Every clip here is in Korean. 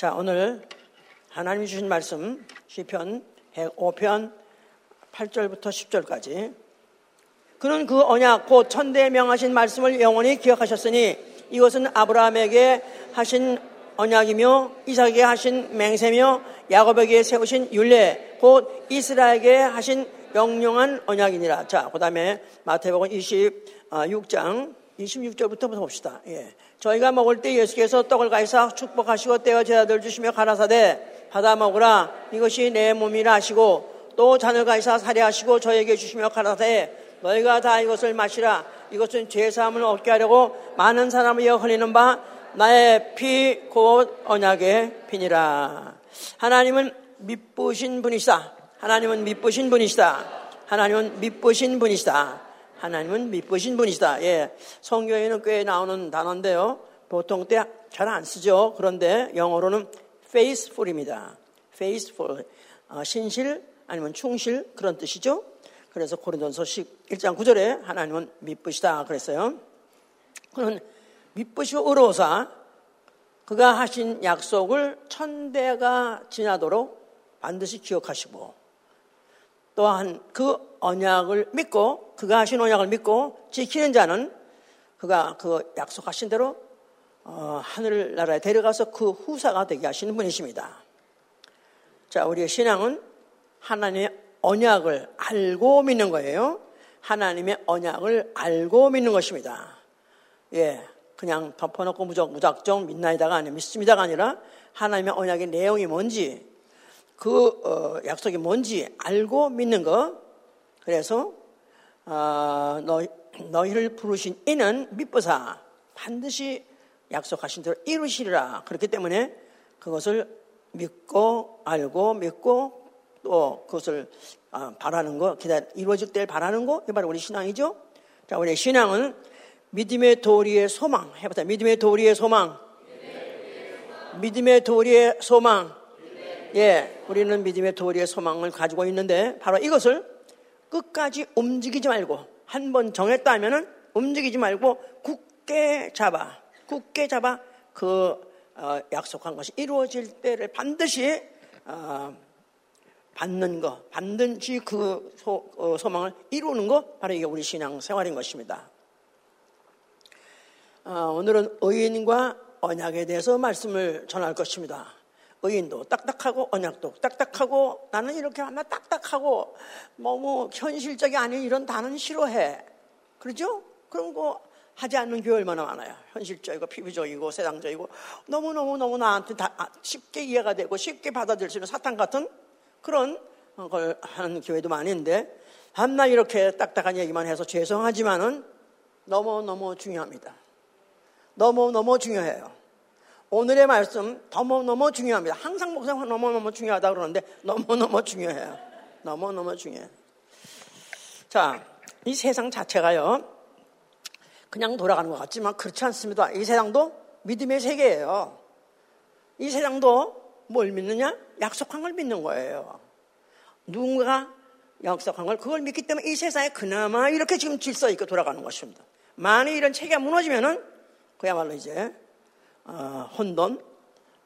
자, 오늘 하나님이 주신 말씀 시편 105편 8절부터 10절까지 그는 그 언약 곧 천대에 명하신 말씀을 영원히 기억하셨으니 이것은 아브라함에게 하신 언약이며 이삭에게 하신 맹세며 야곱에게 세우신 율례 곧 이스라엘에게 하신 영영한 언약이니라. 자, 그다음에 마태복음 26장 26절부터 봅시다. 예. 저희가 먹을 때 예수께서 떡을 가이사 축복하시고 떼어 제자들 주시며 가라사대 받아 먹으라. 이것이 내 몸이라 하시고 또 잔을 가이사 사례하시고 저에게 주시며 가라사대 너희가 다 이것을 마시라. 이것은 죄사함을 얻게 하려고 많은 사람을 이어 흘리는 바 나의 피 곧 언약의 피니라. 하나님은 미쁘신 분이시다. 하나님은 미쁘신 분이시다. 하나님은 미쁘신 분이시다 하나님은 미쁘신 분이시다. 예. 성경에는 꽤 나오는 단어인데요. 보통 때 잘 안 쓰죠. 그런데 영어로는 faithful입니다. faithful. 어, 신실 아니면 충실 그런 뜻이죠. 그래서 고린도서 1장 9절에 하나님은 미쁘시다 그랬어요. 그는 미쁘시고 의로사 그가 하신 약속을 천대가 지나도록 반드시 기억하시고 또한 그 언약을 믿고 그가 하신 언약을 믿고 지키는 자는 그가 그 약속하신 대로 어, 하늘나라에 데려가서 그 후사가 되게 하시는 분이십니다. 자, 우리의 신앙은 하나님의 언약을 알고 믿는 거예요. 하나님의 언약을 알고 믿는 것입니다. 예, 그냥 덮어놓고 무작, 무작정 믿나이다가 아니라 믿습니다가 아니라 하나님의 언약의 내용이 뭔지 그 어, 약속이 뭔지 알고 믿는 거. 그래서 어, 너, 너희를 부르신 이는 믿보사 반드시 약속하신 대로 이루시리라. 그렇기 때문에 그것을 믿고 알고 믿고 또 그것을 어, 바라는 거 기다 이루어질 때를 바라는 거 이게 바로 우리 신앙이죠. 자, 우리 신앙은 믿음의 도리의 소망 해보자. 믿음의 도리의 소망. 믿음의 도리의 소망. 예, 우리는 믿음의 도리의 소망을 가지고 있는데 바로 이것을 끝까지 움직이지 말고 한 번 정했다 하면은 움직이지 말고 굳게 잡아, 굳게 잡아 그 어, 약속한 것이 이루어질 때를 반드시 어, 받는 것, 반드시 그 소, 어, 소망을 이루는 것, 바로 이게 우리 신앙 생활인 것입니다. 어, 오늘은 의인과 언약에 대해서 말씀을 전할 것입니다. 의인도 딱딱하고 언약도 딱딱하고 나는 이렇게 하나 딱딱하고 너무 현실적이 아닌 이런 단어는 싫어해. 그러죠? 그런 거 하지 않는 교회 얼마나 많아요. 현실적이고 피부적이고 세상적이고 너무너무너무 나한테 다 아, 쉽게 이해가 되고 쉽게 받아들일 수 있는 사탕 같은 그런 걸 하는 교회도 많은데 한날 이렇게 딱딱한 얘기만 해서 죄송하지만은 너무너무 중요합니다. 너무너무 중요해요. 오늘의 말씀 너무너무 중요합니다. 항상 목사님 너무너무 중요하다 그러는데 너무너무 중요해요. 너무너무 중요해요. 자, 이 세상 자체가요. 그냥 돌아가는 것 같지만 그렇지 않습니다. 이 세상도 믿음의 세계예요. 이 세상도 뭘 믿느냐? 약속한 걸 믿는 거예요. 누군가 약속한 걸 그걸 믿기 때문에 이 세상에 그나마 이렇게 지금 질서 있게 돌아가는 것입니다. 만일 이런 체계가 무너지면은 그야말로 이제 어, 혼돈,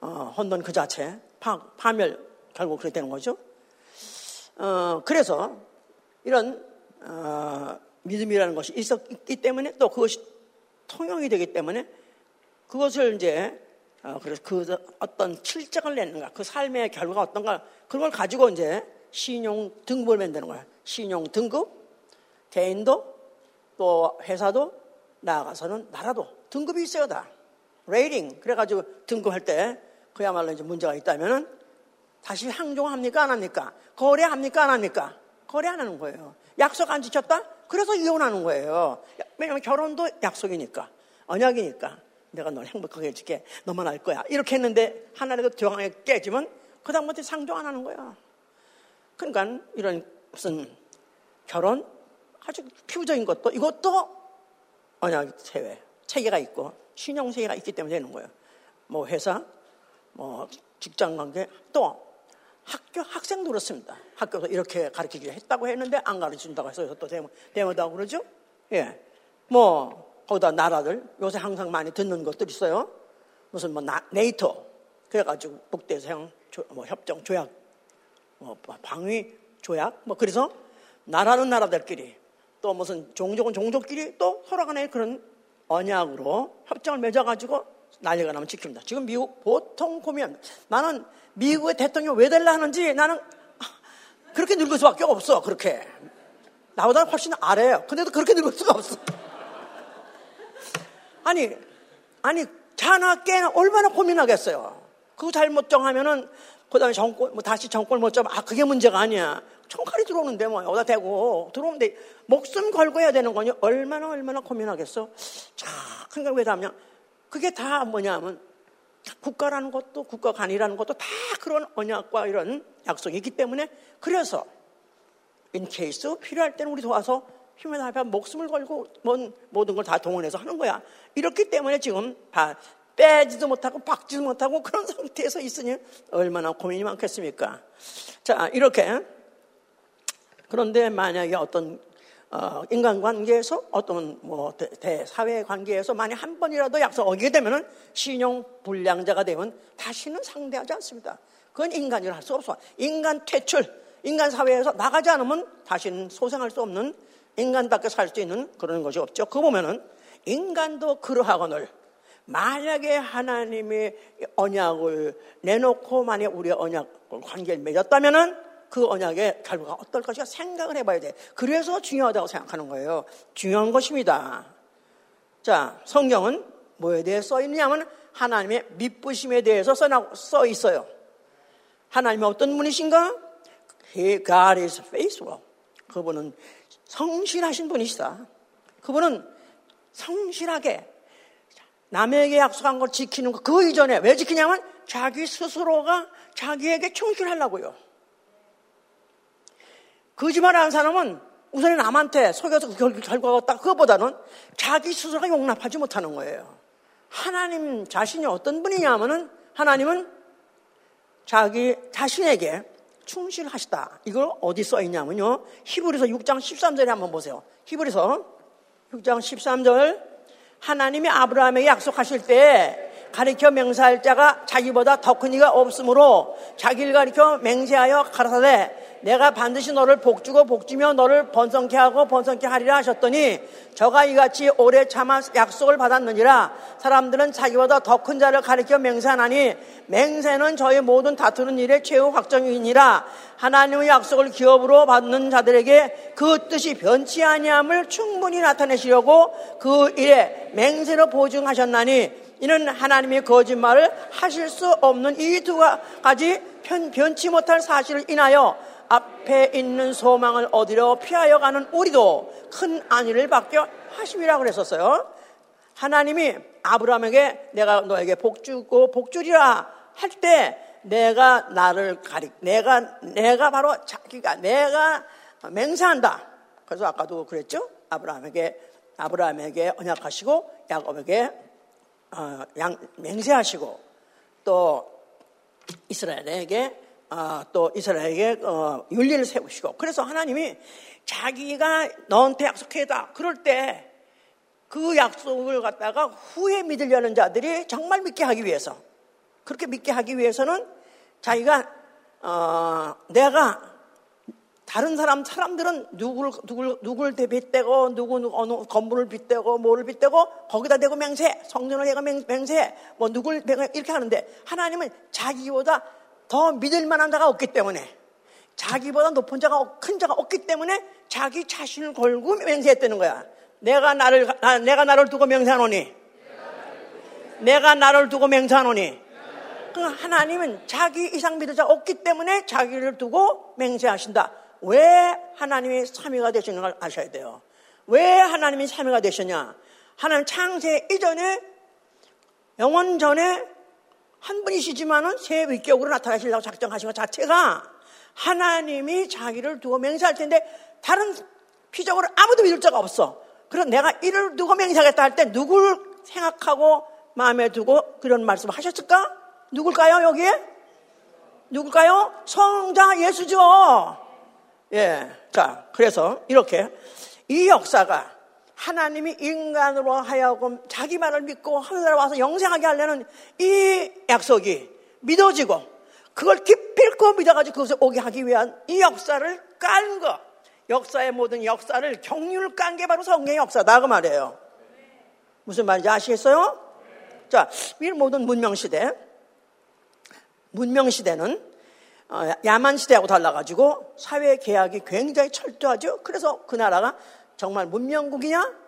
어, 혼돈 그 자체, 파, 파멸, 결국 그렇게 되는 거죠. 어, 그래서 이런 어, 믿음이라는 것이 있었기 때문에 또 그것이 통용이 되기 때문에 그것을 이제 어, 그래서 그 어떤 실적을 내는가, 그 삶의 결과가 어떤가, 그걸 가지고 이제 신용 등급을 만드는 거야. 신용 등급, 개인도 또 회사도 나아가서는 나라도 등급이 있어야 다. rating 그래가지고 등급할 때 그야말로 이제 문제가 있다면은 다시 상종합니까 안 합니까? 거래합니까 안 합니까? 거래 안 하는 거예요. 약속 안 지켰다? 그래서 이혼하는 거예요. 왜냐하면 결혼도 약속이니까 언약이니까 내가 널 행복하게 해줄게 너만 알 거야 이렇게 했는데 하나라도 조항에 깨지면 그 다음부터 상종 안 하는 거야. 그러니까 이런 무슨 결혼 아주 피부적인 것도 이것도 언약 세회 체계가 있고 신용세계가 있기 때문에 되는 거예요. 뭐 회사, 뭐 직장 관계, 또 학교 학생도 그렇습니다. 학교도 이렇게 가르치기로 했다고 했는데 안 가르친다고 해서 또 대모, 대모다고 그러죠? 예. 뭐, 거기다 나라들, 요새 항상 많이 듣는 것들 있어요. 무슨 뭐 나, 네이토, 그래가지고 북대서양 뭐 협정 조약, 뭐 방위 조약, 뭐 그래서 나라는 나라들끼리 또 무슨 종족은 종족끼리 또 서로 간에 그런 언약으로 협정을 맺어가지고 난리가 나면 지킵니다. 지금 미국 보통 보면 나는 미국의 대통령 왜 될라 하는지 나는 그렇게 늙을 수밖에 없어. 그렇게 나보다 훨씬 아래요. 근데도 그렇게 늙을 수가 없어. 아니 아니 자나 깨나 얼마나 고민하겠어요. 그거 잘못 정하면은 그 다음에 정권 뭐 다시 정권 못 잡아 아 그게 문제가 아니야. 총칼이 들어오는데 뭐 여기다 대고 들어오는데 목숨 걸고 해야 되는 거니 얼마나 얼마나 고민하겠어. 자, 그러니까 왜냐하면 그게 다 뭐냐면 국가라는 것도 국가간이라는 것도 다 그런 언약과 이런 약속이 있기 때문에 그래서 인 케이스 필요할 때는 우리 도와서 힘을 다해 목숨을 걸고 모든 걸 다 동원해서 하는 거야. 이렇기 때문에 지금 빼지도 못하고 박지도 못하고 그런 상태에서 있으니 얼마나 고민이 많겠습니까? 자, 이렇게. 그런데 만약에 어떤 어, 인간관계에서 어떤 뭐 대, 사회 관계에서 만약 한 번이라도 약속 어기게 되면은 신용 불량자가 되면 다시는 상대하지 않습니다. 그건 인간이라 할 수 없어. 인간 퇴출, 인간 사회에서 나가지 않으면 다시는 소생할 수 없는 인간답게 살 수 있는 그런 것이 없죠. 그 보면은 인간도 그러하거늘 만약에 하나님의 언약을 내놓고 만약 우리의 언약 관계를 맺었다면은 그 언약의 결과가 어떨 것인가 생각을 해봐야 돼. 그래서 중요하다고 생각하는 거예요. 중요한 것입니다. 자, 성경은 뭐에 대해 써 있느냐면 하나님의 믿부심에 대해서 써 있어요. 하나님이 어떤 분이신가? He, God is faithful. 그분은 성실하신 분이시다. 그분은 성실하게 남에게 약속한 걸 지키는 거, 그 이전에 왜 지키냐면 자기 스스로가 자기에게 충실하려고요. 거짓말 하는 사람은 우선 남한테 속여서 그 결과가 딱 그것보다는 자기 스스로가 용납하지 못하는 거예요. 하나님 자신이 어떤 분이냐면은 하나님은 자기 자신에게 충실하시다. 이걸 어디 써 있냐면요. 히브리서 6장 13절에 한번 보세요. 히브리서 6장 13절 하나님이 아브라함에게 약속하실 때 가리켜 맹세할 자가 자기보다 더 큰 이가 없으므로 자기를 가리켜 맹세하여 가라사대 내가 반드시 너를 복주고 복주며 너를 번성케 하고 번성케 하리라 하셨더니 저가 이같이 오래 참아 약속을 받았느니라. 사람들은 자기보다 더 큰 자를 가리켜 맹세하나니 맹세는 저희 모든 다투는 일의 최후 확정이니라. 하나님의 약속을 기업으로 받는 자들에게 그 뜻이 변치 아니함을 충분히 나타내시려고 그 일에 맹세로 보증하셨나니 이는 하나님이 거짓말을 하실 수 없는 이 두 가지 변치 못할 사실을 인하여 앞에 있는 소망을 얻으려 피하여 가는 우리도 큰 안위를 받게 하심이라고 그랬었어요. 하나님이 아브라함에게 내가 너에게 복주고 복주리라 할 때 내가 나를 가리 내가 내가 바로 자기가 내가 맹세한다. 그래서 아까도 그랬죠. 아브라함에게 아브라함에게 언약하시고 야곱에게 어, 양, 맹세하시고 또 이스라엘에게 어, 또 이스라엘에게 어, 윤리를 세우시고. 그래서 하나님이 자기가 너한테 약속해다. 그럴 때 그 약속을 갖다가 후에 믿으려는 자들이 정말 믿게 하기 위해서 그렇게 믿게 하기 위해서는 자기가 어, 내가 다른 사람, 사람들은 누구를, 누구를, 누구를 빗대고, 누구, 어느 건물을 빗대고, 뭐를 빗대고, 거기다 대고 맹세, 성전을 대고 맹세, 뭐 누구를 대고 이렇게 하는데, 하나님은 자기보다 더 믿을 만한 자가 없기 때문에, 자기보다 높은 자가, 큰 자가 없기 때문에, 자기 자신을 걸고 맹세했다는 거야. 내가 나를, 나, 내가 나를 두고 맹세하노니, 내가 나를 두고 맹세하노니, 그 하나님은 자기 이상 믿을 자가 없기 때문에 자기를 두고 맹세하신다. 왜 하나님이 참여가 되시는 걸 아셔야 돼요. 왜 하나님이 참여가 되셨냐? 하나님 창세 이전에 영원 전에 한 분이시지만은 새 위격으로 나타나시려고 작정하신 것 자체가 하나님이 자기를 두고 맹세할 텐데 다른 피적으로 아무도 믿을 자가 없어. 그럼 내가 이를 두고 맹세하겠다 할 때 누굴 생각하고 마음에 두고 그런 말씀을 하셨을까? 누굴까요, 여기에? 누굴까요? 성자 예수죠. 예. 자, 그래서 이렇게 이 역사가 하나님이 인간으로 하여금 자기 말을 믿고 하늘에 와서 영생하게 하려는 이 약속이 믿어지고 그걸 기필코 믿어가지고 그것을 오게 하기 위한 이 역사를 깐 거. 역사의 모든 역사를 경륜을 깐 게 바로 성령의 역사다 그 말이에요. 무슨 말인지 아시겠어요? 자, 이 모든 문명 시대, 문명 시대는 어, 야만 시대하고 달라가지고 사회 계약이 굉장히 철저하죠. 그래서 그 나라가 정말 문명국이냐?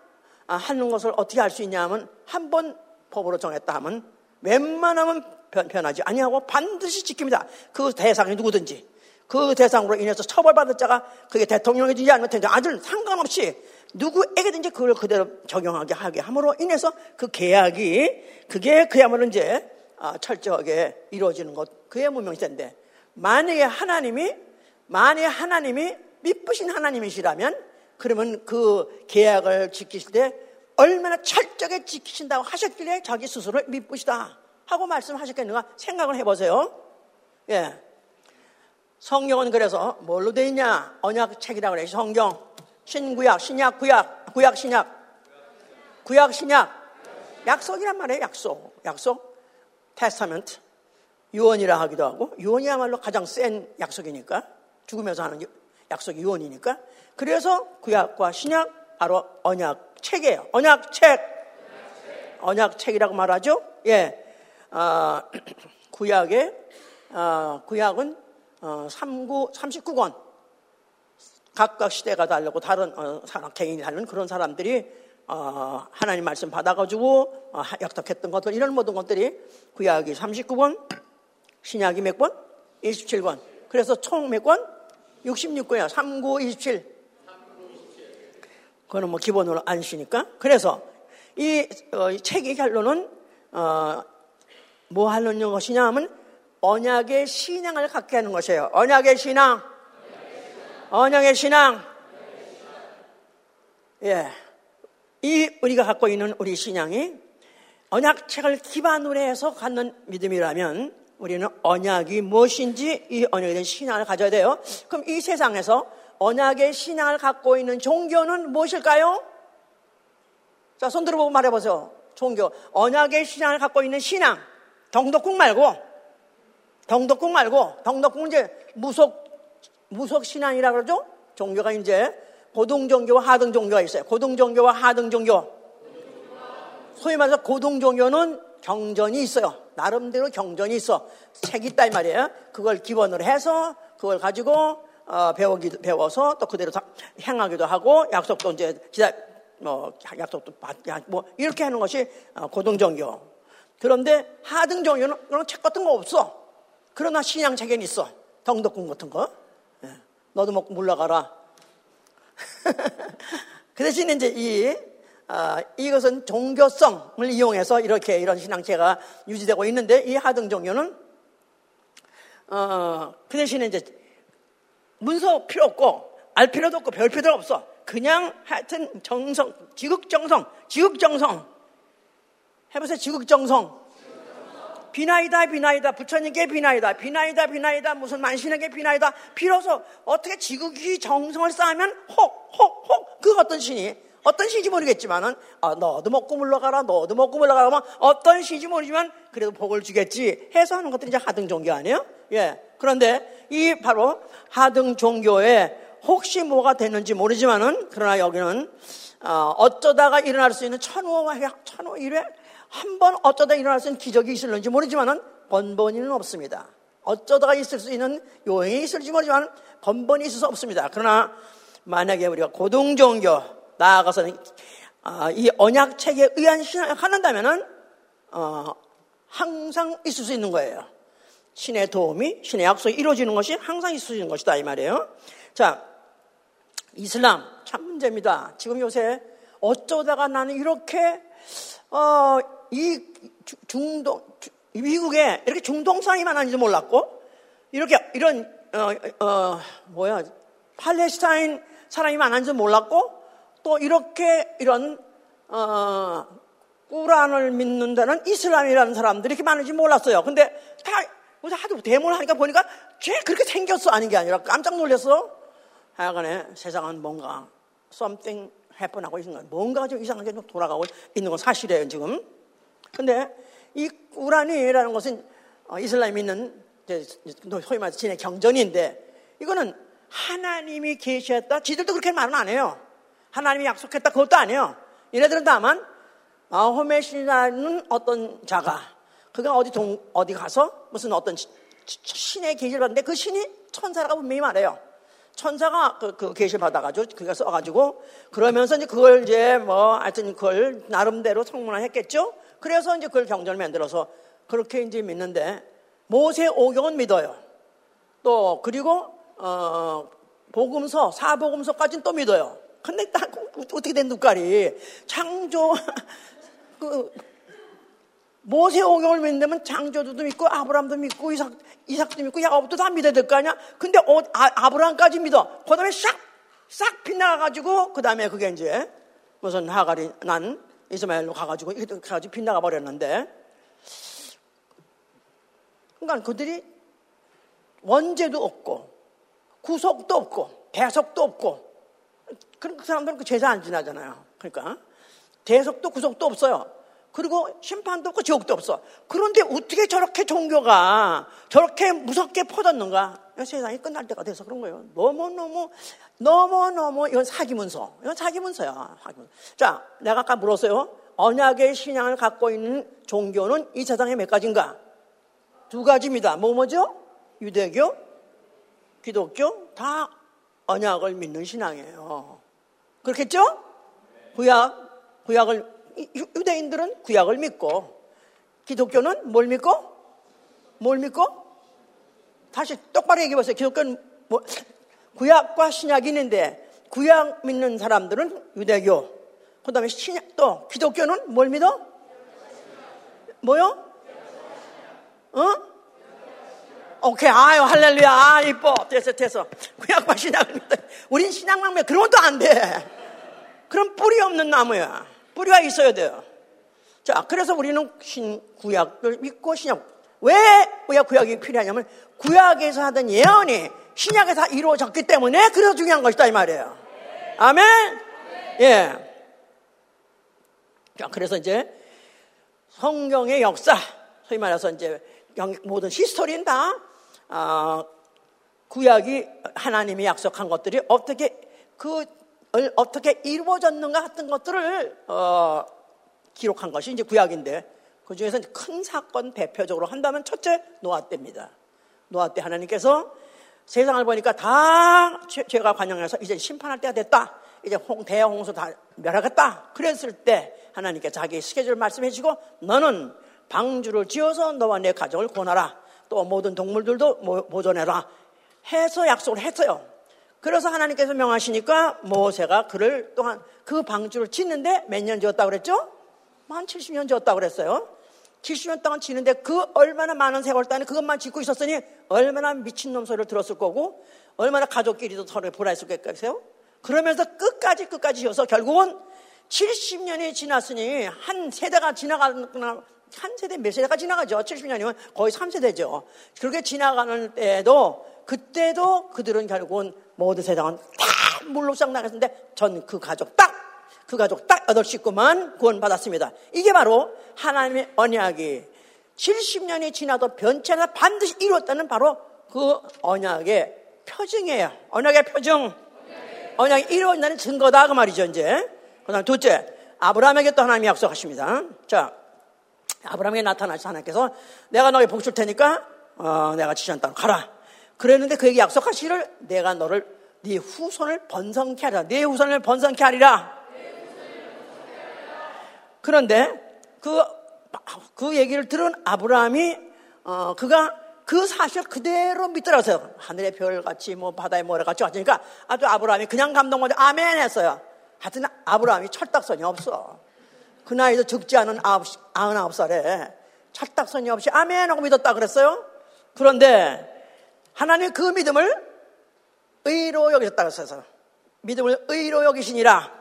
아, 하는 것을 어떻게 할수 있냐 하면 한 번 법으로 정했다 하면 웬만하면 변 하지. 아니하고 반드시 지킵니다. 그 대상이 누구든지. 그 대상으로 인해서 처벌받을 자가 그게 대통령이든지 아니면 대통령 아들 상관없이 누구에게든지 그걸 그대로 적용하게 하게 함으로 인해서 그 계약이 그게 그야말로 이제 아, 철저하게 이루어지는 것. 그게 문명시대인데 만약에 하나님이 만약에 하나님이 미쁘신 하나님이시라면 그러면 그 계약을 지키실 때 얼마나 철저하게 지키신다고 하셨길래 자기 스스로 미쁘시다 하고 말씀하셨겠는가 생각을 해보세요. 예. 성경은 그래서 뭘로 돼 있냐? 언약 책이라고 그래. 성경, 신구약, 신약, 구약, 구약, 신약, 구약, 신약. 약속이란 말이에요. 약속, 약속. Testament. 유언이라 하기도 하고 유언이야말로 가장 센 약속이니까 죽으면서 하는 약속이 유언이니까 그래서 구약과 신약 바로 언약 책이에요. 언약 책. 언약 책이라고 말하죠. 예. 어, 구약의 어, 구약은 어, 39, 39권 각각 시대가 다르고 다른 어, 개인이 다른 그런 사람들이 어, 하나님 말씀 받아가지고 어, 약속했던 것들 이런 모든 것들이 구약이 39권 신약이 몇 권? 27권. 그래서 총 몇 권? 66권이야. 39, 27. 그거는 뭐 기본으로 안 쉬니까. 그래서 이, 어, 이 책의 결론은 어, 뭐 하는 것이냐 하면 언약의 신앙을 갖게 하는 것이에요. 언약의 신앙. 언약의 신앙. 예. 이 우리가 갖고 있는 우리 신앙이 언약책을 기반으로 해서 갖는 믿음이라면 우리는 언약이 무엇인지 이 언약에 대한 신앙을 가져야 돼요. 그럼 이 세상에서 언약의 신앙을 갖고 있는 종교는 무엇일까요? 자, 손 들어보고 말해보세요. 종교. 언약의 신앙을 갖고 있는 신앙. 덩덕국 말고, 덩덕국 말고, 덩덕국은 이제 무속, 무속 신앙이라 그러죠? 종교가 이제 고등 종교와 하등 종교가 있어요. 고등 종교와 하등 종교. 소위 말해서 고등 종교는 경전이 있어요. 나름대로 경전이 있어. 책이 있다 이 말이에요. 그걸 기본으로 해서 그걸 가지고 어, 배우기 배워서 또 그대로 행하기도 하고 약속도 이제 기다 뭐 약속도 받 뭐 이렇게 하는 것이 어, 고등종교. 그런데 하등종교는 그런 책 같은 거 없어. 그러나 신앙 책에는 있어. 덩덕궁 같은 거. 예. 너도 먹고 물러가라. 그 대신에 이제 이 아, 이것은 종교성을 이용해서 이렇게 이런 신앙체가 유지되고 있는데 이 하등 종교는 어, 그 대신에 이제 문서 필요 없고 알 필요도 없고 별 필요도 없어. 그냥 하여튼 정성, 지극정성, 지극정성. 해보세요, 지극정성. 비나이다, 비나이다, 부처님께 비나이다, 비나이다, 비나이다, 무슨 만신에게 비나이다. 비로소 어떻게 지극히 정성을 쌓으면 혹, 혹, 혹, 그 어떤 신이 어떤 시인지 모르겠지만은 아, 너도 먹고 물러가라 너도 먹고 물러가라 면 어떤 시인지 모르지만 그래도 복을 주겠지 해서 하는 것들이 이제 하등 종교 아니에요? 예. 그런데 이 바로 하등 종교에 혹시 뭐가 됐는지 모르지만은 그러나 여기는 어, 어쩌다가 일어날 수 있는 천호와 천호 일회 한번 어쩌다 일어날 수 있는 기적이 있을는지 모르지만은 번번이는 없습니다. 어쩌다가 있을 수 있는 요행이 있을지 모르지만 번번이 있을 수 없습니다. 그러나 만약에 우리가 고등 종교 나아가서는 아, 이 언약 책에 의한 신앙을 한다면은 어, 항상 있을 수 있는 거예요. 신의 도움이 신의 약속이 이루어지는 것이 항상 있는 것이다 이 말이에요. 자, 이슬람 참 문제입니다. 지금 요새 어쩌다가 나는 이렇게 어, 이 중동 미국에 이렇게 중동상이 많은지 몰랐고 이렇게 이런 어, 어, 뭐야 팔레스타인 사람이 많은지 몰랐고 또 이렇게 이런 어, 꾸란을 믿는다는 이슬람이라는 사람들이 이렇게 많은지 몰랐어요. 근데 다 하도 대모를 하니까 보니까 쟤 그렇게 생겼어 아닌 게 아니라 깜짝 놀랐어. 하여간에 세상은 뭔가 something happen 하고 있는 거예요. 뭔가 좀 이상하게 돌아가고 있는 건 사실이에요 지금. 근데 이 꾸란이라는 것은 어, 이슬람 믿는 소위 말해서 진의 경전인데 이거는 하나님이 계시했다. 지들도 그렇게 말은 안 해요. 하나님이 약속했다. 그것도 아니에요. 얘네들은 다만 마호메 신이라는 어떤 자가 그가 어디 동 어디 가서 무슨 어떤 신의 계시를 받는데 그 신이 천사라고 분명히 말해요. 천사가 그, 그 계시를 받아가지고 그가 써가지고 그러면서 이제 그걸 이제 뭐 하여튼 그걸 나름대로 성문화 했겠죠. 그래서 이제 그걸 경전을 만들어서 그렇게 이제 믿는데 모세 오경은 믿어요. 또 그리고 어 복음서 사복음서까지는 또 믿어요. 근데 딱 어떻게 된 눈깔이 창조 그 모세 오경을 믿는다면 창조주도 믿고 아브람도 믿고 이삭 이삭도 믿고 야곱도 다 믿어야 될 거 아니야? 근데 어, 아, 브람까지 믿어. 그 다음에 싹 싹 빗나가가지고 그 다음에 그게 이제 무슨 하갈이 난 이스마엘로 가가지고 이렇게 가지고 빗나가 버렸는데 그러니까 그들이 원죄도 없고 구속도 없고 대속도 없고 그런 그 사람들은 그 제사 안 지나잖아요. 그러니까 대속도 구속도 없어요. 그리고 심판도 없고 지옥도 없어. 그런데 어떻게 저렇게 종교가 저렇게 무섭게 퍼졌는가? 세상이 끝날 때가 돼서 그런 거예요. 너무너무, 너무너무, 이건 사기문서. 이건 사기문서야. 사기문서. 자, 내가 아까 물었어요. 언약의 신앙을 갖고 있는 종교는 이 세상에 몇 가지인가? 두 가지입니다. 뭐 뭐죠? 유대교, 기독교, 다 언약을 믿는 신앙이에요. 그렇겠죠? 구약, 구약을 유대인들은 구약을 믿고 기독교는 뭘 믿고? 뭘 믿고? 다시 똑바로 얘기해 보세요. 기독교는 뭐, 구약과 신약이 있는데 구약 믿는 사람들은 유대교. 그 다음에 신약 또 기독교는 뭘 믿어? 뭐요? 어? 오케이, 아유, 할렐루야, 아, 이뻐. 됐어, 됐어. 구약과 신약을 믿어. 우린 신약만 믿어. 그런 것도 안 돼. 그럼 뿌리 없는 나무야. 뿌리가 있어야 돼요. 자, 그래서 우리는 신, 구약을 믿고 신약. 왜 구약, 구약이 필요하냐면 구약에서 하던 예언이 신약에서 다 이루어졌기 때문에 그래서 중요한 것이다 이 말이에요. 아멘? 예. 자, 그래서 이제 성경의 역사, 소위 말해서 이제 모든 히스토리는 다 어, 구약이 하나님이 약속한 것들이 어떻게 그 어떻게 이루어졌는가 같은 것들을 어, 기록한 것이 이제 구약인데 그 중에서 큰 사건 대표적으로 한다면 첫째 노아 때입니다. 노아 때 하나님께서 세상을 보니까 다 죄, 가 관영해서 이제 심판할 때가 됐다. 이제 홍, 대홍수 다 멸하겠다. 그랬을 때 하나님께 자기 스케줄 말씀해 주고 너는 방주를 지어서 너와 내 가정을 구원하라. 또 모든 동물들도 보존해라. 해서 약속을 했어요. 그래서 하나님께서 명하시니까 모세가 그를 또한 그 방주를 짓는데 몇 년 지었다고 그랬죠? 만 70년 지었다고 그랬어요. 70년 동안 지는데 그 얼마나 많은 세월 동안 그것만 짓고 있었으니 얼마나 미친놈 소리를 들었을 거고 얼마나 가족끼리도 서로 불화했을겠어요? 그러면서 끝까지 끝까지 지어서 결국은 70년이 지났으니 한 세대가 지나가는 한 세대 몇 세대가 지나가죠. 70년이면 거의 3세대죠. 그렇게 지나가는 때에도 그때도 그들은 결국은 모든 세상은 다 물로 싹 나갔는데 전 그 가족 딱, 그 가족 딱 여덟 식구만 구원받았습니다. 이게 바로 하나님의 언약이 70년이 지나도 변체나 반드시 이루었다는 바로 그 언약의 표징이에요. 언약의 표징. 언약이 이루어진다는 증거다. 그 말이죠, 이제. 그 다음 둘째, 아브라함에게 또 하나님이 약속하십니다. 자, 아브라함에게 나타나서 하나님께서 내가 너에게 복줄 테니까, 어, 내가 지시한 땅 가라. 그랬는데 그에게 약속하시기를 내가 너를 네 후손을 번성케 하리라. 네 후손을 번성케 하리라. 그런데 그, 그 얘기를 들은 아브라함이, 어, 그가 그 사실 그대로 믿더라고요. 하늘의 별같이 뭐 바다의 모래같이 왔으니까 아주 아브라함이 그냥 감동받아 아멘 했어요. 하여튼 아브라함이 철딱선이 없어. 그 나이도 적지 않은 아흔아홉 살에 철딱선이 없이 아멘 하고 믿었다 그랬어요. 그런데 하나님 그 믿음을 의로 여기셨다고 했어요. 믿음을 의로 여기시니라.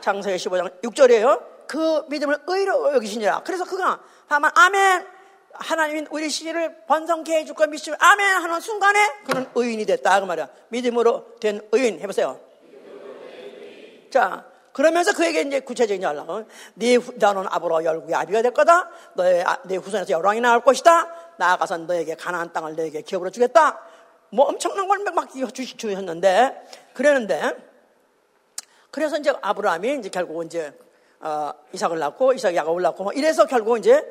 장세기 15장 6절이에요. 그 믿음을 의로 여기시니라. 그래서 그가 하면 아멘 하나님이 우리 시를 번성케 해줄 거 믿으면 아멘 하는 순간에 그는 의인이 됐다 그 말이야. 믿음으로 된 의인 해보세요. 자 그러면서 그에게 이제 구체적인 연락은 네 너는 앞으로 열국의 아비가 될 거다. 너의 아, 네 후손에서 여왕이 나올 것이다. 나아가서 너에게 가나안 땅을 너에게 기업으로 주겠다. 뭐 엄청난 걸 막 주셨는데 그랬는데 그래서 이제 아브라함이 이제 결국 이제 어, 이삭을 낳고 이삭이 야곱을 낳고 뭐 이래서 결국 이제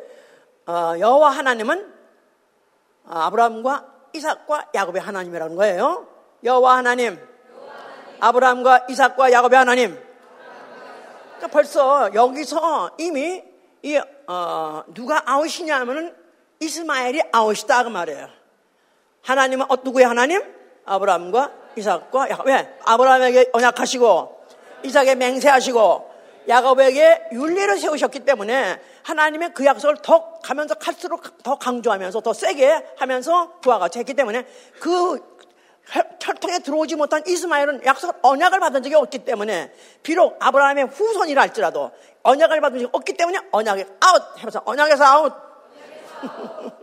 어, 여호와 하나님은 어, 아브라함과 이삭과 야곱의 하나님이라는 거예요. 여호와 하나님, 아브라함과 이삭과 야곱의 하나님. 그러니까 벌써 여기서 이미 이 어, 누가 아웃이냐면은 이스마엘이 아웃이다 그 말이에요. 하나님은 어, 누구의 하나님? 아브라함과 이삭과 야곱. 왜? 아브라함에게 언약하시고 이삭에 맹세하시고 야곱에게 윤리를 세우셨기 때문에 하나님의 그 약속을 더 가면서 갈수록 더 강조하면서 더 세게 하면서 같이 했기 때문에 그 혈통에 들어오지 못한 이스마엘은 약속 언약을 받은 적이 없기 때문에 비록 아브라함의 후손이라 할지라도 언약을 받은 적이 없기 때문에 언약에 아웃 하면서 언약에서 아웃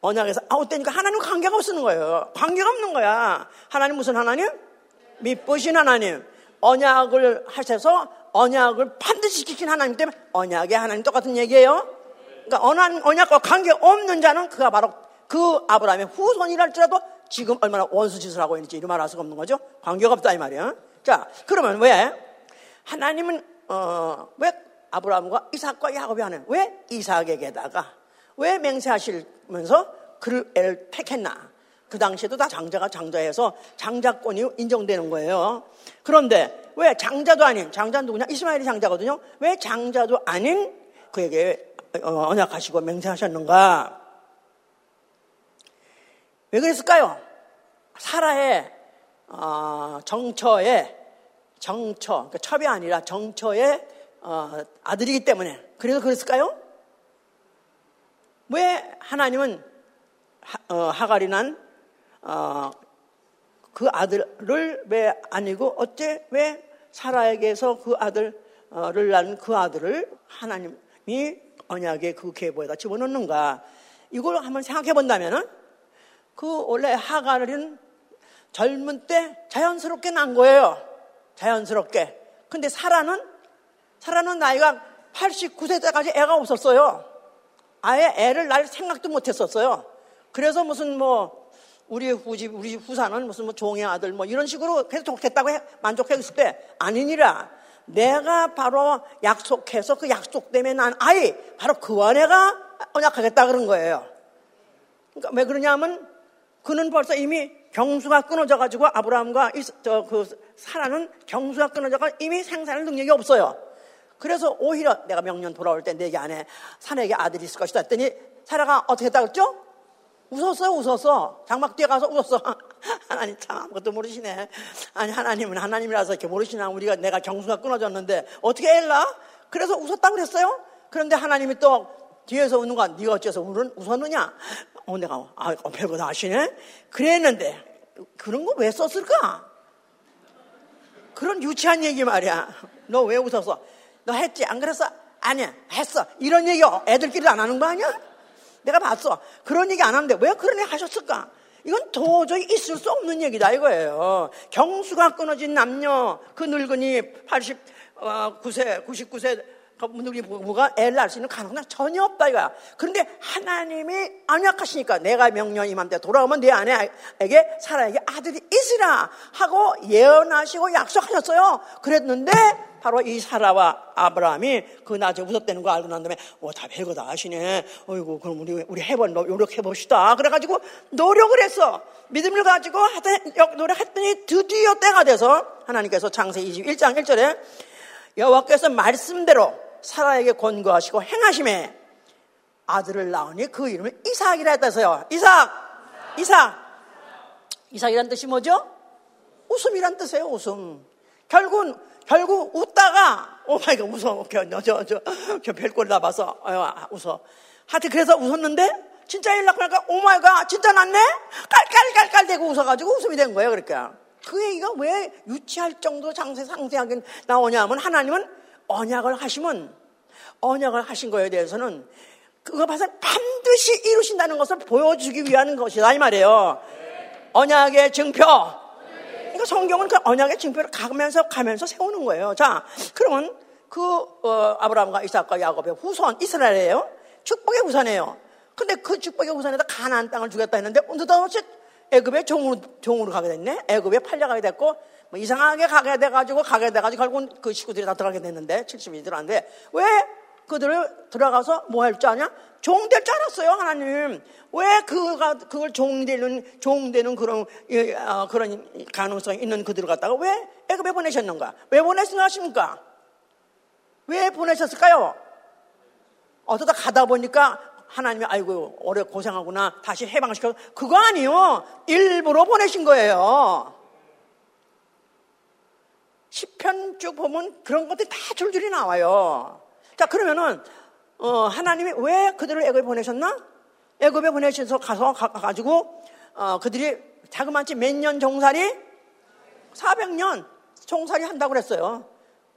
언약에서 아웃되니까 하나님 관계가 없는 거예요. 관계가 없는 거야. 하나님 무슨 하나님? 미쁘신 하나님. 언약을 하셔서 언약을 반드시 지킨 하나님 때문에 언약의 하나님 똑같은 얘기예요. 그러니까 언약과 관계 없는 자는 그가 바로 그 아브라함의 후손이랄지라도 지금 얼마나 원수 짓을 하고 있는지 이루 말할 수가 없는 거죠. 관계가 없다 이 말이야. 자, 그러면 왜 하나님은 어, 왜 아브라함과 이삭과 야곱이 하는 왜 이삭에게다가 왜 맹세하시면서 그를 애를 택했나? 그 당시에도 다 장자가 장자해서 장자권이 인정되는 거예요. 그런데 왜 장자도 아닌 장자는 누구냐? 이스마엘이 장자거든요. 왜 장자도 아닌 그에게 어, 언약하시고 맹세하셨는가? 왜 그랬을까요? 사라의 어, 정처의 정처, 그러니까 첩이 아니라 정처의 어, 아들이기 때문에 그래서 그랬을까요? 왜 하나님은 하, 가리난 어, 그 아들을 왜 아니고 어째 왜 사라에게서 그 아들을 낳은 그 아들을 하나님이 언약의 그 계보에다 집어넣는가? 이걸 한번 생각해 본다면은 그 원래 하가는 젊은 때 자연스럽게 난 거예요. 자연스럽게. 근데 사라는 사라는 나이가 89세 때까지 애가 없었어요. 아예 애를 낳을 생각도 못 했었어요. 그래서 무슨 뭐 우리 후집 우리 후사는 무슨 뭐 종의 아들 뭐 이런 식으로 계속 좋겠다고 해, 만족했을 때 아니니라 내가 바로 약속해서 그 약속 때문에 난 아이 바로 그 아내가 언약하겠다 그런 거예요. 그러니까 왜 그러냐면 그는 벌써 이미 경수가 끊어져 가지고 아브라함과 저그 사라는 경수가 끊어져가 이미 생산할 능력이 없어요. 그래서 오히려 내가 명년 돌아올 때 내게 안에 사내에게 아들이 있을 것이다 했더니 사라가 어떻게 했다 그랬죠? 웃었어요, 웃었어. 장막 뒤에 가서 웃었어. 하나님 참 아무것도 모르시네. 아니, 하나님은 하나님이라서 이렇게 모르시나. 우리가 내가 경수가 끊어졌는데 어떻게 했라? 그래서 웃었다 그랬어요. 그런데 하나님이 또 뒤에서 웃는 거야. 네가 어째서 웃은, 웃었느냐? 어, 내가, 아, 어, 별거 다 아시네? 그랬는데, 그런 거 왜 썼을까? 그런 유치한 얘기 말이야. 너 왜 웃었어? 너 했지? 안 그랬어? 아니야, 했어. 이런 얘기 애들끼리 안 하는 거 아니야? 내가 봤어. 그런 얘기 안 하는데 왜 그런 얘기 하셨을까? 이건 도저히 있을 수 없는 얘기다 이거예요. 경수가 끊어진 남녀, 그 늙은이 89세, 99세 늙은이 부부가 애를 낳을 수 있는 가능성은 전혀 없다 이거야. 그런데 하나님이 안약하시니까 내가 명령 이맘때 돌아오면 내 아내에게 사라에게 아들이 있으라 하고 예언하시고 약속하셨어요. 그랬는데 바로 이 사라와 아브라함이 그 낮에 웃었다는 거 알고 난 다음에 어, 다 별거 다 아시네. 어이구 그럼 우리 우리 해본 노력해 봅시다. 그래가지고 노력을 했어. 믿음을 가지고 하여튼 노력했더니 드디어 때가 돼서 하나님께서 창세 21장 1절에 여호와께서 말씀대로 사라에게 권고하시고 행하심에 아들을 낳으니 그 이름을 이삭이라 했다서요. 이삭, 이삭, 이삭이란 뜻이 뭐죠? 웃음이란 뜻이에요. 웃음. 결국은 결국 웃다가 oh my God 웃어 저 저 저, 저 별꼴 다 봤어 아, 웃어 하여튼 그래서 웃었는데 진짜 애 낳고 나니까 oh my God 진짜 낳네 깔깔깔깔 대고 웃어가지고 웃음이 된 거예요 그러니까 그 얘기가 왜 유치할 정도로 장세 상세하게 나오냐 하면 하나님은 언약을 하시면 언약을 하신 거에 대해서는 그거 봐서 반드시 이루신다는 것을 보여주기 위한 것이다 이 말이에요 언약의 증표 그러니까 성경은 그 언약의 징표를 가면서 가면서 세우는 거예요. 자, 그러면 그 어, 아브라함과 이삭과 야곱의 후손 이스라엘이에요. 축복의 후손이에요. 근데 그 축복의 후손에다 가나안 땅을 주겠다 했는데 느닷없이 애굽의 종으로, 종으로 가게 됐네. 애굽에 팔려가게 됐고 뭐 이상하게 가게 돼가지고 가게 돼가지고 결국은 그 식구들이 다 들어가게 됐는데 70이 들어갔는데 왜 그들을 들어가서 뭐 할 줄 아냐? 종될 줄 알았어요 하나님. 왜 그가 그걸 종되는 종되는 그런 어, 그런 가능성이 있는 그들을 갖다가 왜 애굽에 보내셨는가? 왜 보내셨습니까? 왜 보내셨을까요? 어쩌다 가다 보니까 하나님이 아이고 오래 고생하구나 다시 해방시켜 그거 아니요 일부러 보내신 거예요. 10편 쭉 보면 그런 것들이 다 줄줄이 나와요. 자 그러면은 어, 하나님이 왜 그들을 애굽에 보내셨나? 애굽에 보내셔서 가서 가, 가지고 어, 그들이 자그마치 몇 년 종살이 400년 종살이 한다고 그랬어요.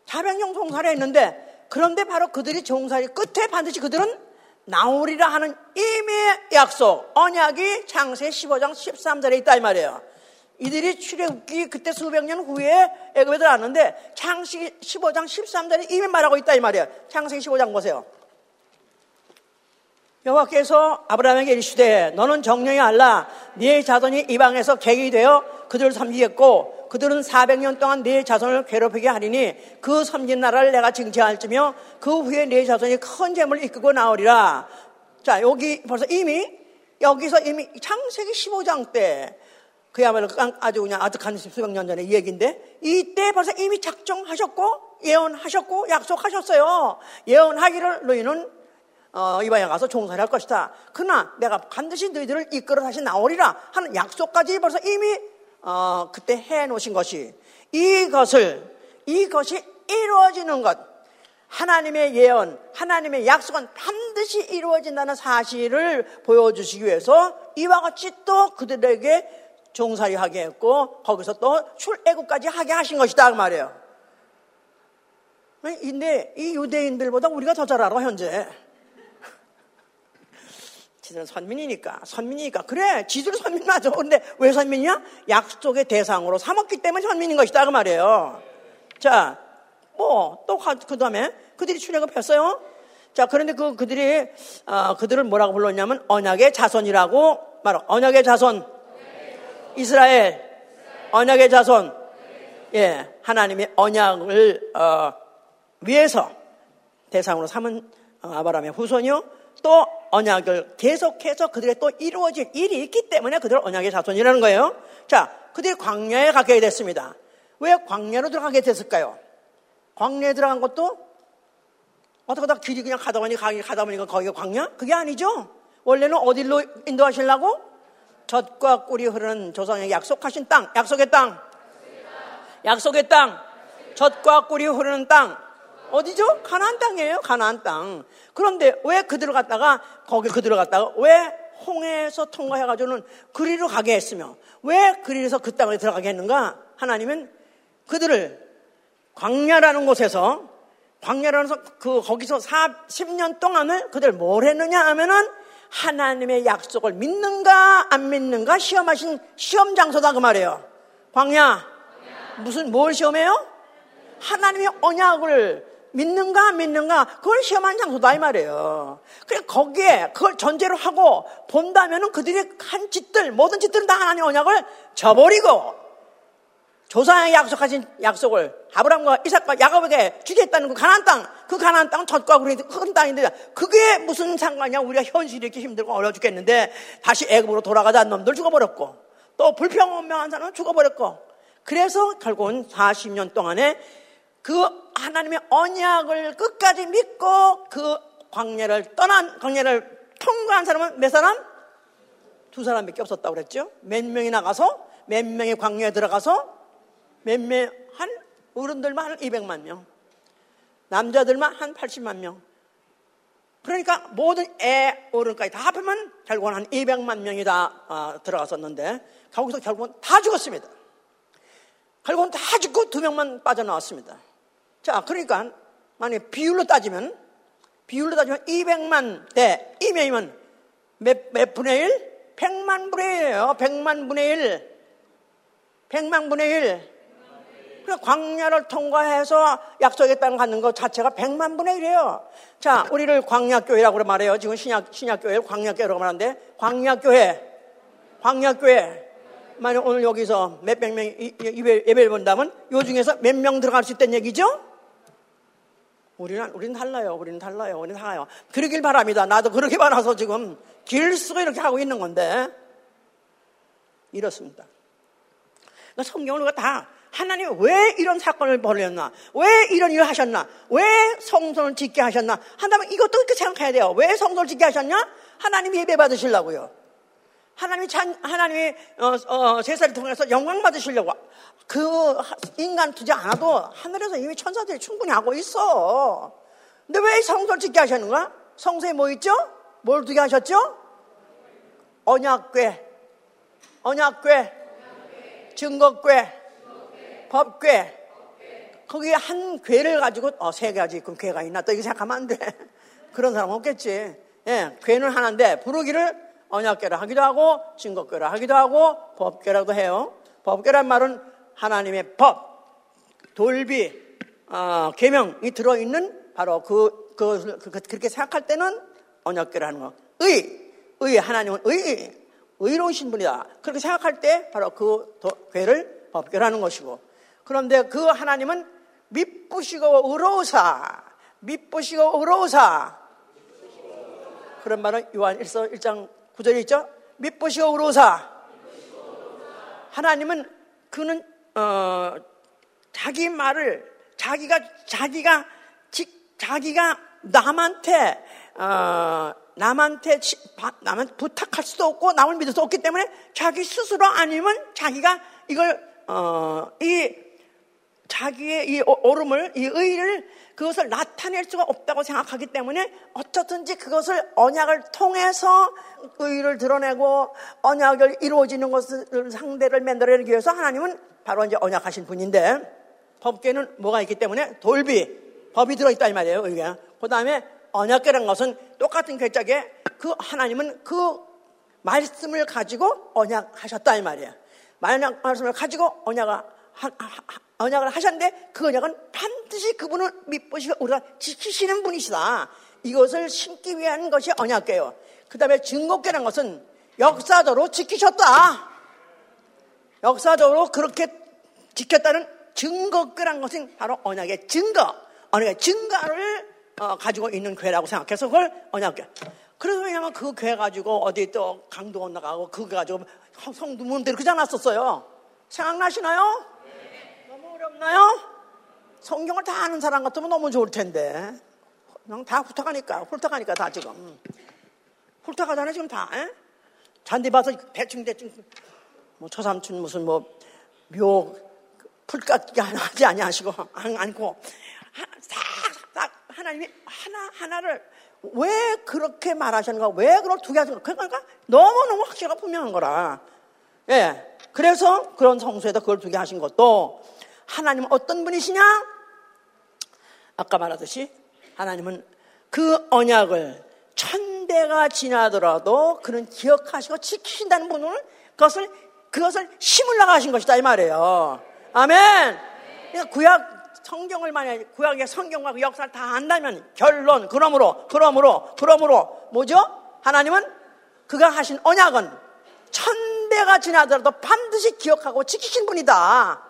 400년 종살이 했는데 그런데 바로 그들이 종살이 끝에 반드시 그들은 나오리라 하는 임의 약속, 언약이 창세 15장 13절에 있다 이 말이에요. 이들이 출애굽기 그때 수백 년 후에 애굽에 들어왔는데 창세 15장 13절에 이미 말하고 있다 이 말이에요. 창세 15장 보세요. 여호와께서 아브라함에게 이르시되 너는 정령이 알라 네 자손이 이방에서 객이 되어 그들을 섬기겠고 그들은 400년 동안 네 자손을 괴롭히게 하리니 그 섬긴 나라를 내가 징치할지며 그 후에 네 자손이 큰 재물을 이끌고 나오리라. 자 여기 벌써 이미 여기서 이미 창세기 15장 때 그야말로 아주 그냥 아득한 수백 년 전의 얘기인데 이때 벌써 이미 작정하셨고 예언하셨고 약속하셨어요. 예언하기를 너희는 어, 이방에 가서 종살이 할 것이다. 그러나 내가 반드시 너희들을 이끌어 다시 나오리라 하는 약속까지 벌써 이미 어, 그때 해 놓으신 것이 이것을 이것이 이루어지는 것 하나님의 예언, 하나님의 약속은 반드시 이루어진다는 사실을 보여주시기 위해서 이와 같이 또 그들에게 종살이 하게 했고 거기서 또 출애굽까지 하게 하신 것이다 그 말이에요. 근데 이 유대인들보다 우리가 더 잘 알아 현재. 지들은 선민이니까, 선민이니까. 그래, 지들은 선민 맞아. 근데 왜 선민이야? 약속의 대상으로 삼았기 때문에 선민인 것이다. 그 말이에요. 자, 뭐, 또, 그 다음에 그들이 출애굽했어요. 자, 그런데 그, 그들이, 어, 그들을 뭐라고 불렀냐면 언약의 자손이라고 말하 언약의 자손. 이스라엘. 언약의 자손. 예, 하나님의 언약을, 어, 위해서 대상으로 삼은 어, 아바람의 후손이요. 또 언약을 계속해서 그들의 또 이루어질 일이 있기 때문에 그들 언약의 자손이라는 거예요. 자, 그들이 광야에 가게 됐습니다. 왜 광야로 들어가게 됐을까요? 광야에 들어간 것도 어떻게 다 길이 그냥 가다 보니 가 가다 보니까 거기가 광야? 그게 아니죠. 원래는 어디로 인도하시려고? 젖과 꿀이 흐르는 조상에게 약속하신 땅, 약속의 땅, 약속의 땅, 젖과 꿀이 흐르는 땅, 어디죠? 가나안 땅이에요. 가나안 땅. 그런데 왜 그들을 갔다가 거기 그들을 갔다가 왜 홍해에서 통과해가지고는 그리로 가게 했으며 왜 그리에서 그 땅에 들어가게 했는가? 하나님은 그들을 광야라는 곳에서 광야라는 그 거기서 40년 동안을 그들 뭘 했느냐 하면은 하나님의 약속을 믿는가 안 믿는가 시험하신 시험 장소다 그 말이에요. 광야 무슨 뭘 시험해요? 하나님의 언약을 믿는가 안 믿는가 그걸 시험한 장소다 이 말이에요. 그래 거기에 그걸 전제로 하고 본다면은 그들이 한 짓들 모든 짓들은 다 하나님 언약을 저버리고 조상에게 약속하신 약속을 아브라함과 이삭과 야곱에게 주겠다는 그 가나안 땅, 그 가나안 땅은 젖과 큰 땅인데 그게 무슨 상관이냐? 우리가 현실이 이렇게 힘들고 어려워 죽겠는데 다시 애굽으로 돌아가자는 놈들 죽어버렸고 또 불평원명한 사람은 죽어버렸고 그래서 결국은 40년 동안에 그 하나님의 언약을 끝까지 믿고 그 광야를 떠난 광야를 통과한 사람은 몇 사람? 두 사람밖에 없었다고 그랬죠. 몇 명이 나가서 몇 명이 광야에 들어가서 몇 명, 한 어른들만 한 200만 명, 남자들만 한 80만 명. 그러니까 모든 애 어른까지 다 합하면 결국은 한 200만 명이 다 어, 들어갔었는데 거기서 결국은 다 죽었습니다. 결국은 다 죽고 두 명만 빠져나왔습니다. 자, 그러니까 만약 비율로 따지면 비율로 따지면 200만 대 2명이면 몇, 몇 분의 1? 100만 분의 1이에요. 100만 분의 1. 백만 분의 일. 광야를 통과해서 약속의 땅 갖는 것 자체가 백만 분의 일이에요. 자, 우리를 광야교회라고 말해요. 지금 신약, 신약교회 광야교회라고 말하는데, 광야교회, 광야교회. 만약 오늘 여기서 몇백 명 예배, 예배를 본다면 요 중에서 몇 명 들어갈 수 있다는 얘기죠? 우리는, 우리는 달라요. 우리는 달라요. 우리는 달라요. 그러길 바랍니다. 나도 그렇게 바라서 지금 길 쓰고 이렇게 하고 있는 건데. 이렇습니다. 성경을 우리가 다 하나님 왜 이런 사건을 벌였나? 왜 이런 일을 하셨나? 왜 성전을 짓게 하셨나? 한다면 이것도 그렇게 생각해야 돼요. 왜 성전을 짓게 하셨냐? 하나님이 예배 받으시려고요. 하나님이 찬, 하나님이 어, 어, 제사를 통해서 영광 받으시려고 그 인간 두지 않아도 하늘에서 이미 천사들이 충분히 하고 있어. 근데 왜 성전을 짓게 하셨는가? 성소에 뭐 있죠? 뭘 두게 하셨죠? 언약궤, 언약궤, 증거궤, 법궤. 거기에 한 궤를 가지고 어, 세 가지 그 궤가 있나 또 이렇게 생각하면 안 돼. 그런 사람 없겠지. 예, 궤는 하나인데 부르기를 언약궤라 하기도 하고 증거궤라 하기도 하고 법궤라도 해요. 법궤란 말은 하나님의 법, 돌비, 어, 계명이 들어있는 바로 그, 그, 그, 그렇게 생각할 때는 언약궤라는 거. 의, 의 하나님은 의, 의로우신 분이다. 그렇게 생각할 때 바로 그 궤를 법궤라는 것이고 그런데 그 하나님은 미쁘시고 의로우사, 미쁘시고 의로우사. 그런 말은 요한 1서 1장 9절에 있죠? 미쁘시고 의로우사. 하나님은 그는 어, 자기 말을 자기가 자기가 직, 자기가 남한테 어, 남한테 남한 부탁할 수도 없고 남을 믿을 수 없기 때문에 자기 스스로 아니면 자기가 이걸 어, 이 자기의 이 오름을, 이 의를 그것을 나타낼 수가 없다고 생각하기 때문에 어떻든지 그것을 언약을 통해서 의를 드러내고 언약을 이루어지는 것을 상대를 만들어내기 위해서 하나님은 바로 이제 언약하신 분인데 법계는 뭐가 있기 때문에 돌비, 법이 들어있다 이 말이에요, 의가. 그 다음에 언약계란 것은 똑같은 괴짝에 그 하나님은 그 말씀을 가지고 언약하셨다 이 말이에요. 만약 말씀을 가지고 언약을 언약을 하셨는데 그 언약은 반드시 그분을 믿으시고 우리가 지키시는 분이시다. 이것을 심기 위한 것이 언약계요. 그 다음에 증거계라는 것은 역사적으로 지키셨다. 역사적으로 그렇게 지켰다는 증거계라는 것은 바로 언약의 증거. 언약의 증거를 어, 가지고 있는 괴라고 생각해서 그걸 언약계. 그래서 왜냐면 그 괴 가지고 어디 또 강도 건너가고 그거 가지고 성두문대로 그지 않았었어요. 생각나시나요? 어렵나요? 성경을 다 아는 사람 같으면 너무 좋을 텐데. 그냥 다 훑어가니까, 훑어가니까 다 지금. 훑어가잖아요, 지금 다. 에? 잔디 봐서 대충대충, 뭐, 초삼촌 무슨 뭐, 묘, 풀깎기 하지 아니하시고, 않고, 싹, 싹, 하나님이 하나 하나를 왜 그렇게 말하셨는가, 왜 그걸 두개 하셨는가. 그러니까 너무너무 확실하고 분명한 거라. 예. 그래서 그런 성수에다 그걸 두 개 하신 것도 하나님은 어떤 분이시냐? 아까 말하듯이 하나님은 그 언약을 천대가 지나더라도 그는 기억하시고 지키신다는 분을 그것을 그것을 심으려고 하신 것이다 이 말이에요. 아멘. 그러니까 구약 성경을 만약 구약의 성경과 그 역사를 다 안다면 결론 그러므로 그러므로 그러므로 뭐죠? 하나님은 그가 하신 언약은 천대가 지나더라도 반드시 기억하고 지키신 분이다.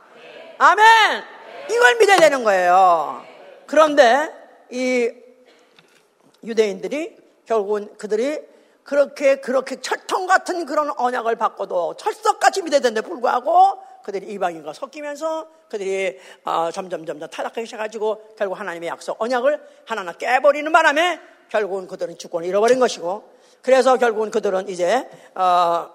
아멘! 이걸 믿어야 되는 거예요. 그런데 이 유대인들이 결국은 그들이 그렇게 그렇게 철통 같은 그런 언약을 받고도 철석같이 믿어야 되는데 불구하고 그들이 이방인과 섞이면서 그들이 어, 점점 점점 타락하기 시작해가지고 결국 하나님의 약속 언약을 하나하나 깨버리는 바람에 결국은 그들은 주권을 잃어버린 것이고 그래서 결국은 그들은 이제 어,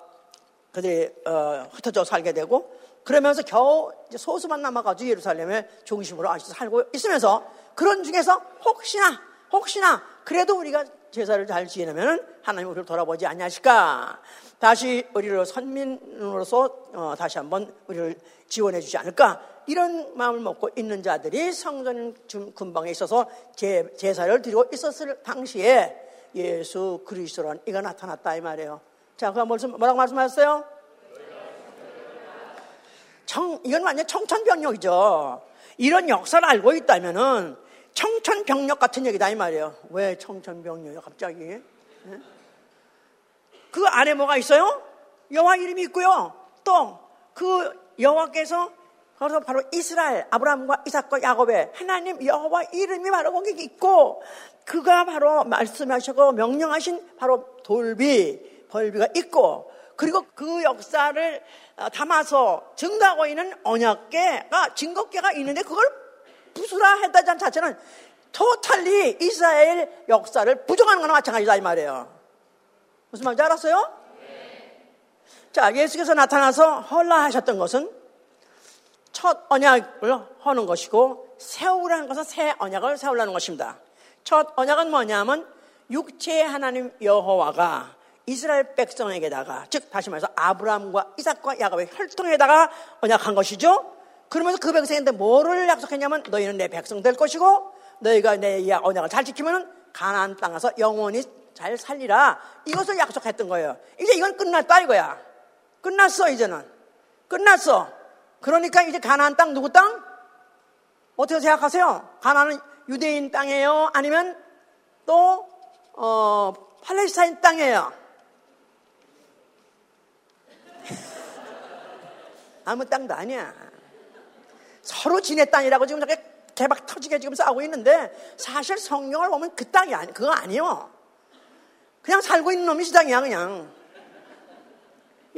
그들이 어, 흩어져 살게 되고 그러면서 겨우 소수만 남아가지고 예루살렘의 중심으로 아직 살고 있으면서 그런 중에서 혹시나 혹시나 그래도 우리가 제사를 잘 지내면 하나님 우리를 돌아보지 않냐실까 다시 우리를 선민으로서 어, 다시 한번 우리를 지원해 주지 않을까 이런 마음을 먹고 있는 자들이 성전 근방에 있어서 제, 제사를 드리고 있었을 당시에 예수 그리스도란 이가 나타났다 이 말이에요. 자, 그 무슨 뭐라고 말씀하셨어요? 청, 이건 완전 청천벽력이죠. 이런 역사를 알고 있다면은 청천벽력 같은 얘기다 이 말이에요. 왜 청천벽력이요? 갑자기? 네? 그 안에 뭐가 있어요? 여호와 이름이 있고요. 또 그 여호와께서 그래서 바로 이스라엘 아브라함과 이삭과 야곱의 하나님 여호와 이름이 바로 거기 있고 그가 바로 말씀하시고 명령하신 바로 돌비 벌비가 있고 그리고 그 역사를 담아서 증가하고 있는 언약계가 증거계가 있는데 그걸 부수라 했다는 자체는 토탈리 이스라엘 역사를 부정하는 거나 마찬가지다 이 말이에요. 무슨 말인지 알았어요? 자, 예수께서 나타나서 헐라하셨던 것은 첫 언약을 하는 것이고 세우라는 것은 새 언약을 세우라는 것입니다. 첫 언약은 뭐냐면 육체의 하나님 여호와가 이스라엘 백성에게다가 즉 다시 말해서 아브라함과 이삭과 야곱의 혈통에다가 언약한 것이죠. 그러면서 그 백성한테 뭐를 약속했냐면 너희는 내 백성 될 것이고 너희가 내 언약을 잘 지키면 가나안 땅에서 영원히 잘 살리라. 이것을 약속했던 거예요. 이제 이건 끝났다 이거야. 끝났어 이제는. 끝났어. 그러니까 이제 가나안 땅 누구 땅? 어떻게 생각하세요? 가나안은 유대인 땅이에요? 아니면 또 어, 팔레스타인 땅이에요? 아무 땅도 아니야. 서로 지네 땅이라고 지금 저렇게 개박 터지게 지금 싸우고 있는데 사실 성령을 보면 그 땅이 아니, 그거 아니요. 그냥 살고 있는 놈이 시장이야, 그냥.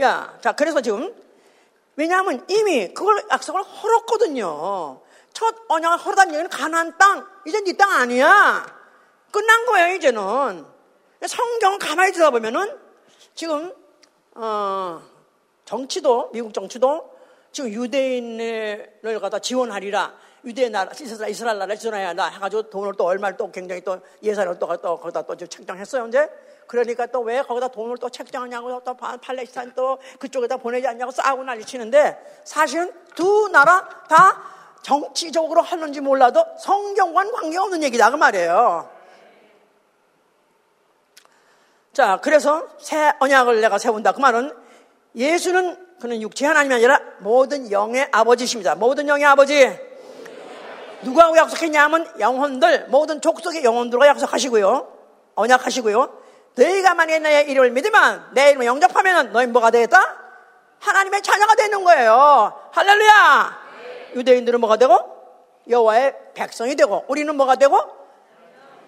야, 자, 그래서 지금, 왜냐하면 이미 그걸 약속을 헐었거든요. 첫 언약을 헐었다는 얘기는 가난 땅, 이제 네 땅 아니야. 끝난 거예요, 이제는. 성경 가만히 들어보면은, 지금, 어, 정치도, 미국 정치도 지금 유대인을 갖다 지원하리라. 유대 나라, 이스라엘, 이스라엘 나라 지원해야 한다. 해가지고 돈을 또 얼마를 또 굉장히 또 예산을 또, 또 거기다 또 책정했어요, 이제. 그러니까 또 왜 거기다 돈을 또 책정하냐고 또 팔레스타인 또 그쪽에다 보내지 않냐고 싸우고 난리 치는데 사실은 두 나라 다 정치적으로 하는지 몰라도 성경과는 관계없는 얘기다 그 말이에요. 자, 그래서 새 언약을 내가 세운다. 그 말은 예수는 그는 육체 하나님이 아니라 모든 영의 아버지십니다. 모든 영의 아버지. 누가 약속했냐면 영혼들, 모든 족속의 영혼들과 약속하시고요. 언약하시고요. 너희가 만약에 나의 이름을 믿으면 내 이름을 영접하면 너희 뭐가 되겠다? 하나님의 자녀가 되는 거예요. 할렐루야! 유대인들은 뭐가 되고? 여호와의 백성이 되고 우리는 뭐가 되고?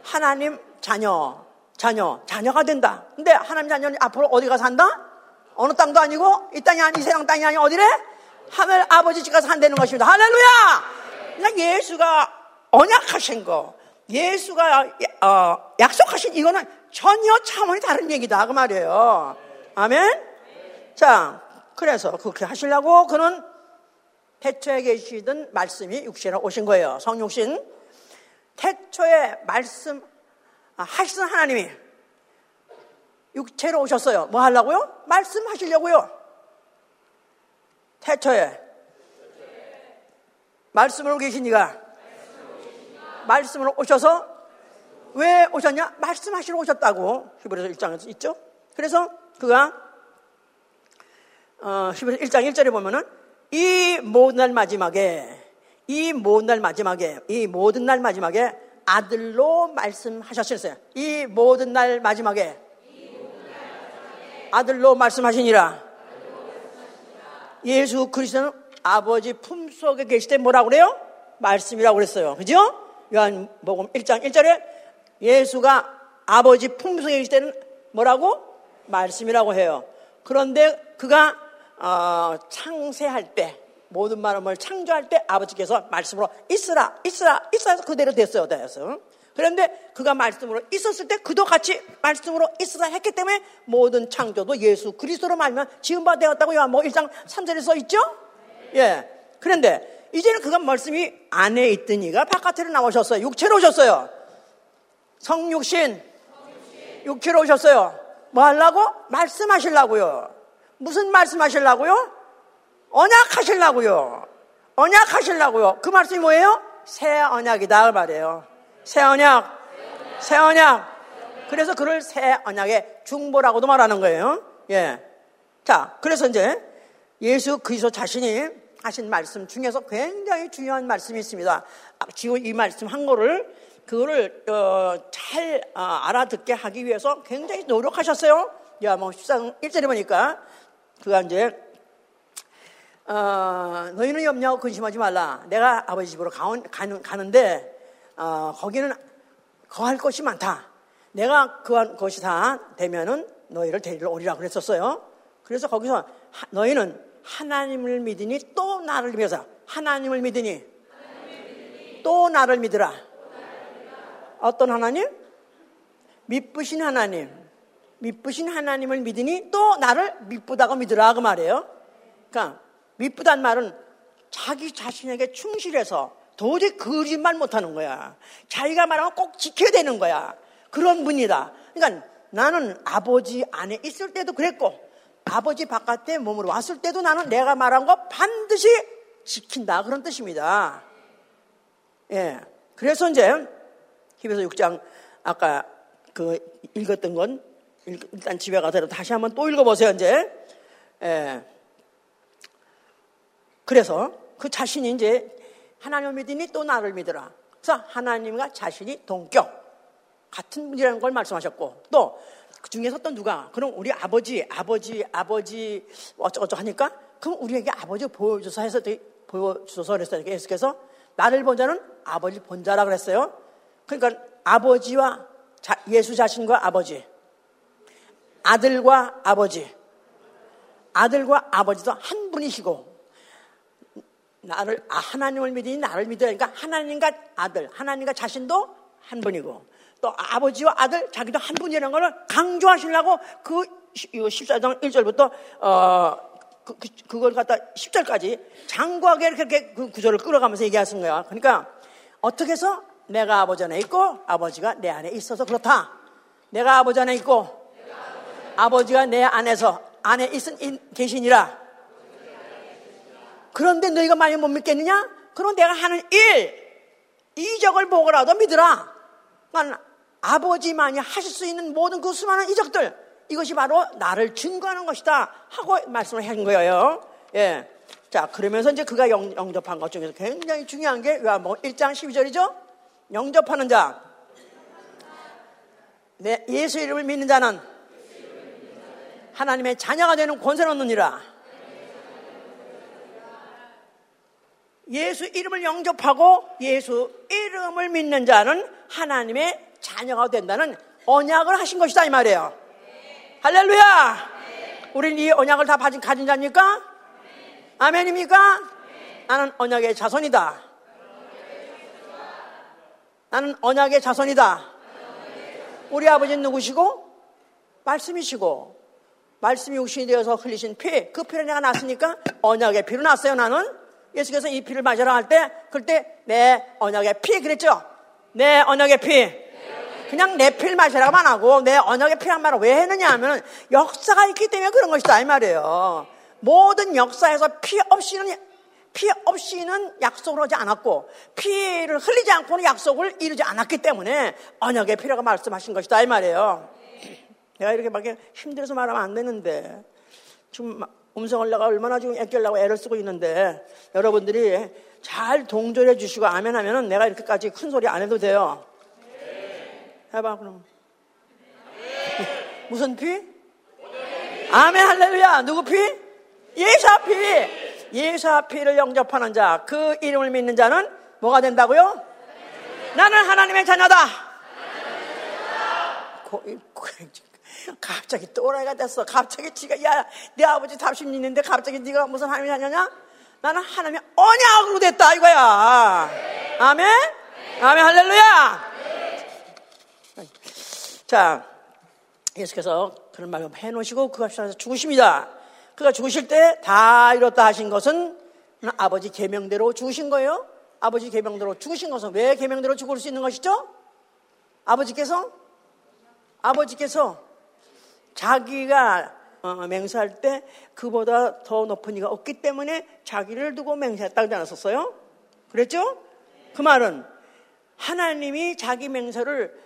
하나님 자녀, 자녀, 자녀가 된다. 근데 하나님 자녀는 앞으로 어디가 산다? 어느 땅도 아니고 이 땅이 아니 이 세상 땅이 아니 어디래? 하늘 아버지 집 가서 산다는 것입니다. 할렐루야! 그러니까 예수가 언약하신 거, 예수가 어, 약속하신 이거는 전혀 차원이 다른 얘기다 그 말이에요. 아멘. 자, 그래서 그렇게 하시려고 그는 태초에 계시던 말씀이 육신으로 오신 거예요. 성육신. 태초에 말씀 아, 하시던 하나님이 육체로 오셨어요. 뭐 하려고요? 말씀하시려고요. 태초에 말씀으로 계시니까 말씀으로 오셔서 왜 오셨냐? 말씀하시러 오셨다고 히브리서 1장에서 있죠. 그래서 그가 어, 히브리서 1장 1절에 보면은 이 모든 날 마지막에 이 모든 날 마지막에 이 모든 날 마지막에 아들로 말씀하셨어요. 이 모든 날 마지막에 아들로 말씀하시니라. 예수 그리스도는 아버지 품속에 계실 때 뭐라고 그래요? 말씀이라고 그랬어요. 그죠? 요한복음 1장 1절에 예수가 아버지 품속에 계실 때는 뭐라고? 말씀이라고 해요. 그런데 그가 어, 창세할 때 모든 마음을 창조할 때 아버지께서 말씀으로 있으라 있으라 있으라 해서 그대로 됐어요. 됐어. 그런데 그가 말씀으로 있었을 때 그도 같이 말씀으로 있으라 했기 때문에 모든 창조도 예수 그리스도로 말면 지음바 되었다고 요한 뭐 1장 3절에 써 있죠? 예. 그런데 이제는 그가 말씀이 안에 있더니가 바깥으로 나오셨어요. 육체로 오셨어요. 성육신. 육체로 오셨어요. 뭐 하려고? 말씀하시려고요. 무슨 말씀하시려고요? 언약하시려고요. 언약하시려고요. 그 말씀이 뭐예요? 새 언약이다 그 말이에요. 새 언약. 새 언약. 그래서 그를 새 언약의 중보라고도 말하는 거예요. 예. 자, 그래서 이제 예수 그리스도 자신이 하신 말씀 중에서 굉장히 중요한 말씀이 있습니다. 아, 지금 이 말씀 한 거를 그거를 어, 잘 어, 알아듣게 하기 위해서 굉장히 노력하셨어요. 야 뭐 14장 1절에 보니까 그가 이제 어, 너희는 염려하고 근심하지 말라. 내가 아버지 집으로 가는, 가는데 어, 거기는 거할 것이 많다. 내가 그 것이 다 되면은 너희를 데리러 오리라 그랬었어요. 그래서 거기서 하, 너희는 하나님을 믿으니 또 나를 믿어서 하나님을 믿으니 또 나를 믿으라. 어떤 하나님? 믿으신 하나님. 믿으신 하나님을 믿으니 또 나를 믿부다고 믿으라 그 말이에요. 그러니까 믿부단 말은 자기 자신에게 충실해서 도저히 거짓말 못하는 거야. 자기가 말하면 꼭 지켜야 되는 거야. 그런 분이다. 그러니까 나는 아버지 안에 있을 때도 그랬고 아버지 바깥에 몸으로 왔을 때도 나는 내가 말한 거 반드시 지킨다. 그런 뜻입니다. 예. 그래서 이제 히브리서 6장 아까 그 읽었던 건 일단 집에 가서 다시 한번 또 읽어보세요. 이제. 예. 그래서 그 자신이 이제 하나님을 믿으니 또 나를 믿으라. 그래서 하나님과 자신이 동격. 같은 분이라는 걸 말씀하셨고 또 그 중에서 또 누가 그럼 우리 아버지 아버지 아버지 어쩌고저쩌고 하니까 그럼 우리에게 아버지 보여줘서 해서 보여줘서 그랬어요 예수께서 나를 본 자는 아버지 본 자라 그랬어요 그러니까 아버지와 자, 예수 자신과 아버지 아들과 아버지 아들과 아버지도 한 분이시고 나를 아, 하나님을 믿으니 나를 믿어야 하니까 하나님과 아들 하나님과 자신도 한 분이고 또 아버지와 아들 자기도 한 분이라는 것을 강조하시려고 그 14장 1절부터 어, 그, 그, 그 걸 갖다 10절까지 장구하게 이렇게 그 구조를 끌어가면서 얘기하신 거야. 그러니까 어떻게 해서 내가 아버지 안에 있고 아버지가 내 안에 있어서 그렇다. 내가 아버지 안에 있고 아버지가 내 안에서 안에 있은 계시니라. 그런데 너희가 많이 못 믿겠느냐? 그럼 내가 하는 일, 이적을 보고라도 믿으라. 아버지만이 하실 수 있는 모든 그 수많은 이적들 이것이 바로 나를 증거하는 것이다 하고 말씀을 한 거예요. 예. 자, 그러면서 이제 그가 영, 영접한 것 중에서 굉장히 중요한 게 요한복음 1장 12절이죠. 영접하는 자. 네, 예수 이름을 믿는 자는 하나님의 자녀가 되는 권세를 얻느니라. 예수 이름을 영접하고 예수 이름을 믿는 자는 하나님의 자녀가 된다는 언약을 하신 것이다 이 말이에요. 네. 할렐루야. 네. 우리는 이 언약을 다 가진, 가진 자입니까? 네. 아멘입니까? 나는 언약의 자손이다. 나는 언약의 자손이다. 우리 아버지는 누구시고? 말씀이시고 말씀이 육신이 되어서 흘리신 피, 그 피를 내가 났으니까 언약의 피로 났어요, 나는. 예수께서 이 피를 마셔라 할 때, 그때 내 언약의 피 그랬죠? 내 언약의 피. 그냥 내 피를 마시라고만 하고 내 언약의 피란 말을 왜 했느냐 하면 역사가 있기 때문에 그런 것이다 이 말이에요. 모든 역사에서 피 없이는 피 없이는 약속을 하지 않았고 피를 흘리지 않고는 약속을 이루지 않았기 때문에 언약의 피라고 말씀하신 것이다 이 말이에요. 내가 이렇게 막 힘들어서 말하면 안 되는데 지금 음성을 내가 얼마나 지금 애끼려고 애를 쓰고 있는데 여러분들이 잘 동조해 주시고 아멘 하면은 내가 이렇게까지 큰 소리 안 해도 돼요. 해봐, 그럼. 무슨 피? 아멘, 할렐루야. 누구 피? 예사 피. 예사 피를 영접하는 자, 그 이름을 믿는 자는 뭐가 된다고요? 나는 하나님의 자녀다. 고, 고, 갑자기 또라이가 됐어. 갑자기 지가 야, 내 아버지 답심 있는데 갑자기 네가 무슨 하나님의 자녀냐? 나는 하나님의 언약으로 됐다 이거야. 아멘? 아멘 할렐루야. 자, 예수께서 그런 말을 해놓으시고 그 앞에서 죽으십니다. 그가 죽으실 때 다 이뤘다 하신 것은 아버지 계명대로 죽으신 거예요. 아버지 계명대로 죽으신 것은 왜 계명대로 죽을 수 있는 것이죠? 아버지께서 아버지께서 자기가 어, 맹세할 때 그보다 더 높은 이가 없기 때문에 자기를 두고 맹세했다고 않았었어요? 그랬죠? 그 말은 하나님이 자기 맹세를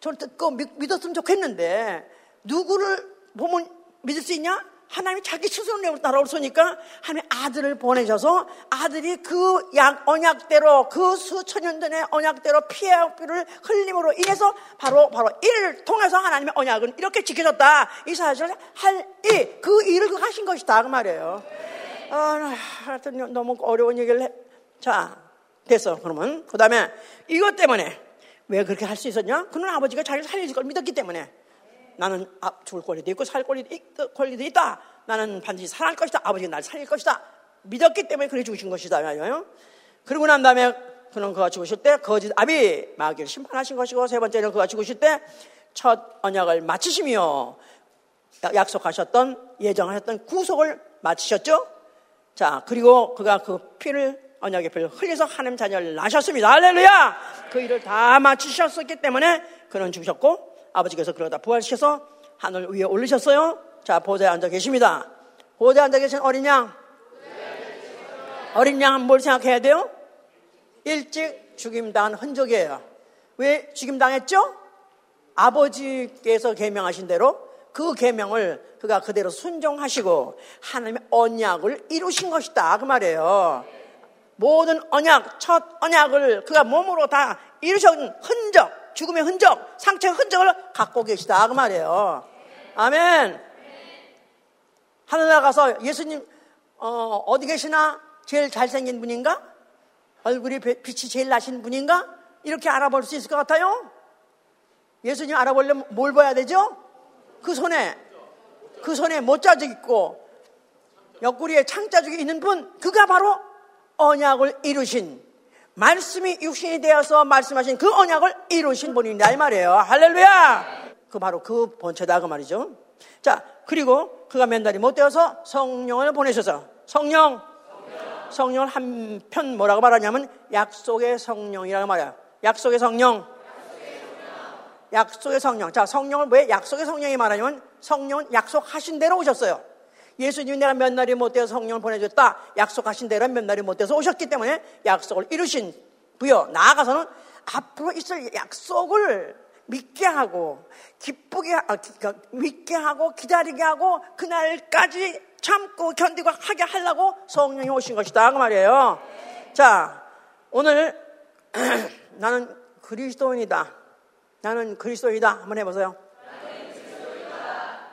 저를 듣고 믿 었으면 좋겠는데 누구를 보면 믿을 수 있냐? 하나님이 자기 스스로 따라오시니까 하나님 아들을 보내셔서 아들이 그 약, 언약대로 그 수천 년 전의 언약대로 피와 를 흘림으로 인해서 바로 바로 이를 통해서 하나님의 언약은 이렇게 지켜졌다. 이 사실을 할 이, 그 일을 그 하신 것이다. 그 말이에요. 아, 하여튼 너무 어려운 얘기를 해. 자, 됐어. 그러면. 그 다음에 이것 때문에 왜 그렇게 할 수 있었냐? 그는 아버지가 자기를 살려줄 걸 믿었기 때문에. 나는 아, 죽을 권리도 있고 살 권리도, 있, 권리도 있다. 나는 반드시 살아날 것이다. 아버지가 날 살릴 것이다. 믿었기 때문에 그래 죽으신 것이다. 그러고 난 다음에 그는 그가 죽으실 때 거짓 아비 마귀를 심판하신 것이고 세 번째는 그가 죽으실 때 첫 언약을 마치시며 약속하셨던 예정하셨던 구속을 마치셨죠. 자 그리고 그가 그 피를 언약의 피를 흘려서 하나님 자녀를 낳으셨습니다. 할렐루야! 그 일을 다 마치셨었기 때문에 그는 죽으셨고 아버지께서 그러다 부활시켜서 하늘 위에 올리셨어요. 자, 보좌에 앉아 계십니다. 보좌에 앉아 계신 어린 양. 어린 양은 뭘 생각해야 돼요? 일찍 죽임당한 흔적이에요. 왜 죽임당했죠? 아버지께서 계명하신 대로 그 계명을 그가 그대로 순종하시고 하나님의 언약을 이루신 것이다. 그 말이에요. 모든 언약, 첫 언약을 그가 몸으로 다 이루신 흔적, 죽음의 흔적, 상처의 흔적을 갖고 계시다. 그 말이에요. 아멘. 하늘 나 가서 예수님, 어, 어디 계시나? 제일 잘생긴 분인가? 얼굴이 빛이 제일 나신 분인가? 이렇게 알아볼 수 있을 것 같아요? 예수님 알아보려면 뭘 봐야 되죠? 그 손에, 그 손에 못자죽 있고, 옆구리에 창자죽이 있는 분, 그가 바로 언약을 이루신 말씀이 육신이 되어서 말씀하신 그 언약을 이루신 분이다 이 말이에요. 할렐루야! 그 바로 그 본체다 그 말이죠. 자, 그리고 그가 몇 날이 못 되어서 성령을 보내셔서 성령, 성령을 한편 뭐라고 말하냐면 약속의 성령이라고 말해요. 약속의 성령. 약속의 성령. 자, 성령을 왜 약속의 성령이 말하냐면 성령은 약속하신 대로 오셨어요. 예수님이 내가 몇 날이 못 돼서 성령을 보내줬다. 약속하신 대로 몇 날이 못 돼서 오셨기 때문에 약속을 이루신 부여 나아가서는 앞으로 있을 약속을 믿게 하고 기쁘게 아, 믿게 하고 기다리게 하고 그날까지 참고 견디고 하게 하려고 성령이 오신 것이다 그 말이에요. 자 오늘 나는 그리스도인이다. 나는 그리스도이다. 한번 해보세요.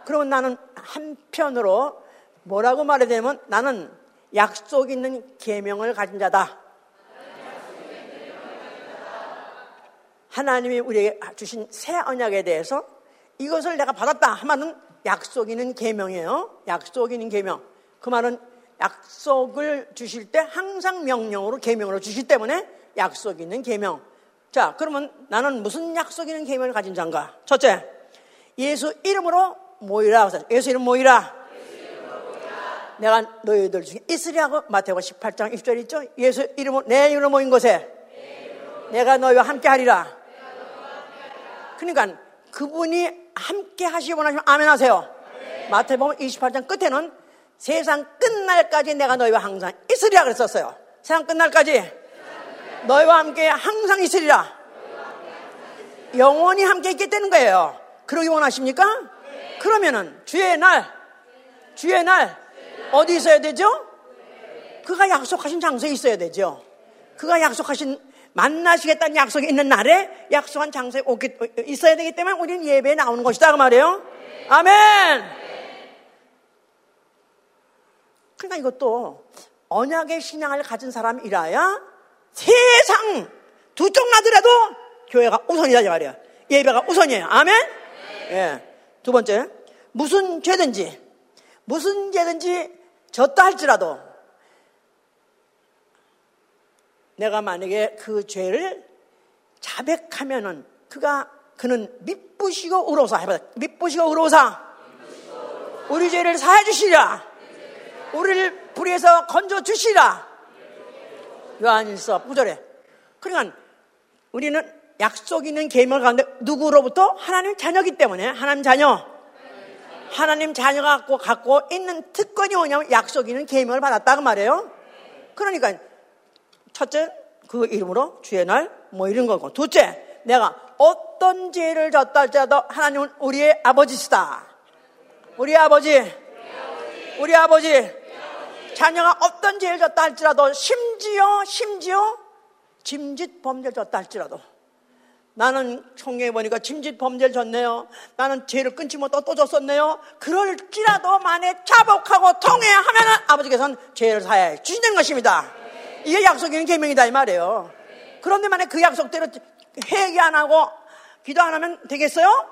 그러면 나는 한편으로 뭐라고 되면 나는 약속 있는 계명을 가진 자다. 하나님이 우리에게 주신 새 언약에 대해서 이것을 내가 받았다 하면은 약속 있는 계명이에요. 약속 있는 계명. 그 말은 약속을 주실 때 항상 명령으로 계명으로 주시기 때문에 약속 있는 계명. 자, 그러면 나는 무슨 약속 있는 계명을 가진 자인가? 첫째, 예수 이름으로 모이라. 예수 이름 모이라. 내가 너희들 중에 있으리하고 마태복음 18장 1절 있죠? 예수 이름으로 내 이름으로 모인 곳에 내가 너희와 함께 하리라. 그러니까 그분이 함께 하시기 원하시면 아멘 하세요. 마태복음 28장 끝에는 세상 끝날까지 내가 너희와 항상 있으리라 그랬었어요. 세상 끝날까지 너희와 함께 항상 있으리라. 영원히 함께 있게 되는 거예요. 그러기 원하십니까? 그러면은 주의 날, 주의 날 어디 있어야 되죠? 그가 약속하신 장소에 있어야 되죠. 그가 약속하신 만나시겠다는 약속이 있는 날에 약속한 장소에 오게, 있어야 되기 때문에 우리는 예배에 나오는 것이다 그 말이에요. 아멘. 그러니까 이것도 언약의 신앙을 가진 사람이라야 세상 두쪽 나더라도 교회가 우선이다 이 말이야. 예배가 우선이에요. 아멘. 예. 두 번째 무슨 죄든지 무슨 죄든지 졌다 할지라도 내가 만약에 그 죄를 자백하면은 그가 그는 밑부시고 우로사 해봐. 밑부시고 우로사 우리 죄를 사해 주시라. 우리를 불에서 건져 주시라. 요한일서 9절에. 그러니까 우리는 약속 있는 계명을 가운데 누구로부터? 하나님 자녀기 때문에 하나님 자녀 하나님 자녀가 갖고, 갖고 있는 특권이 뭐냐면 약속 있는 계명을 받았다 그 말이에요. 그러니까 첫째 그 이름으로 주의 날 뭐 이런 거고 둘째 내가 어떤 죄를 졌다 할지라도 하나님은 우리의 아버지시다. 우리 아버지 우리 아버지 자녀가 어떤 죄를 졌다 할지라도 심지어 심지어 짐짓 범죄를 졌다 할지라도 나는 총회해 보니까 짐짓 범죄를 졌네요. 나는 죄를 끊지 못하고 또 졌었네요. 그럴지라도 만에 자복하고 통회하면 아버지께서는 죄를 사해 주시는 것입니다. 이게 약속인 계명이다 이 말이에요. 그런데 만약 그 약속대로 회개 안 하고 기도 안 하면 되겠어요?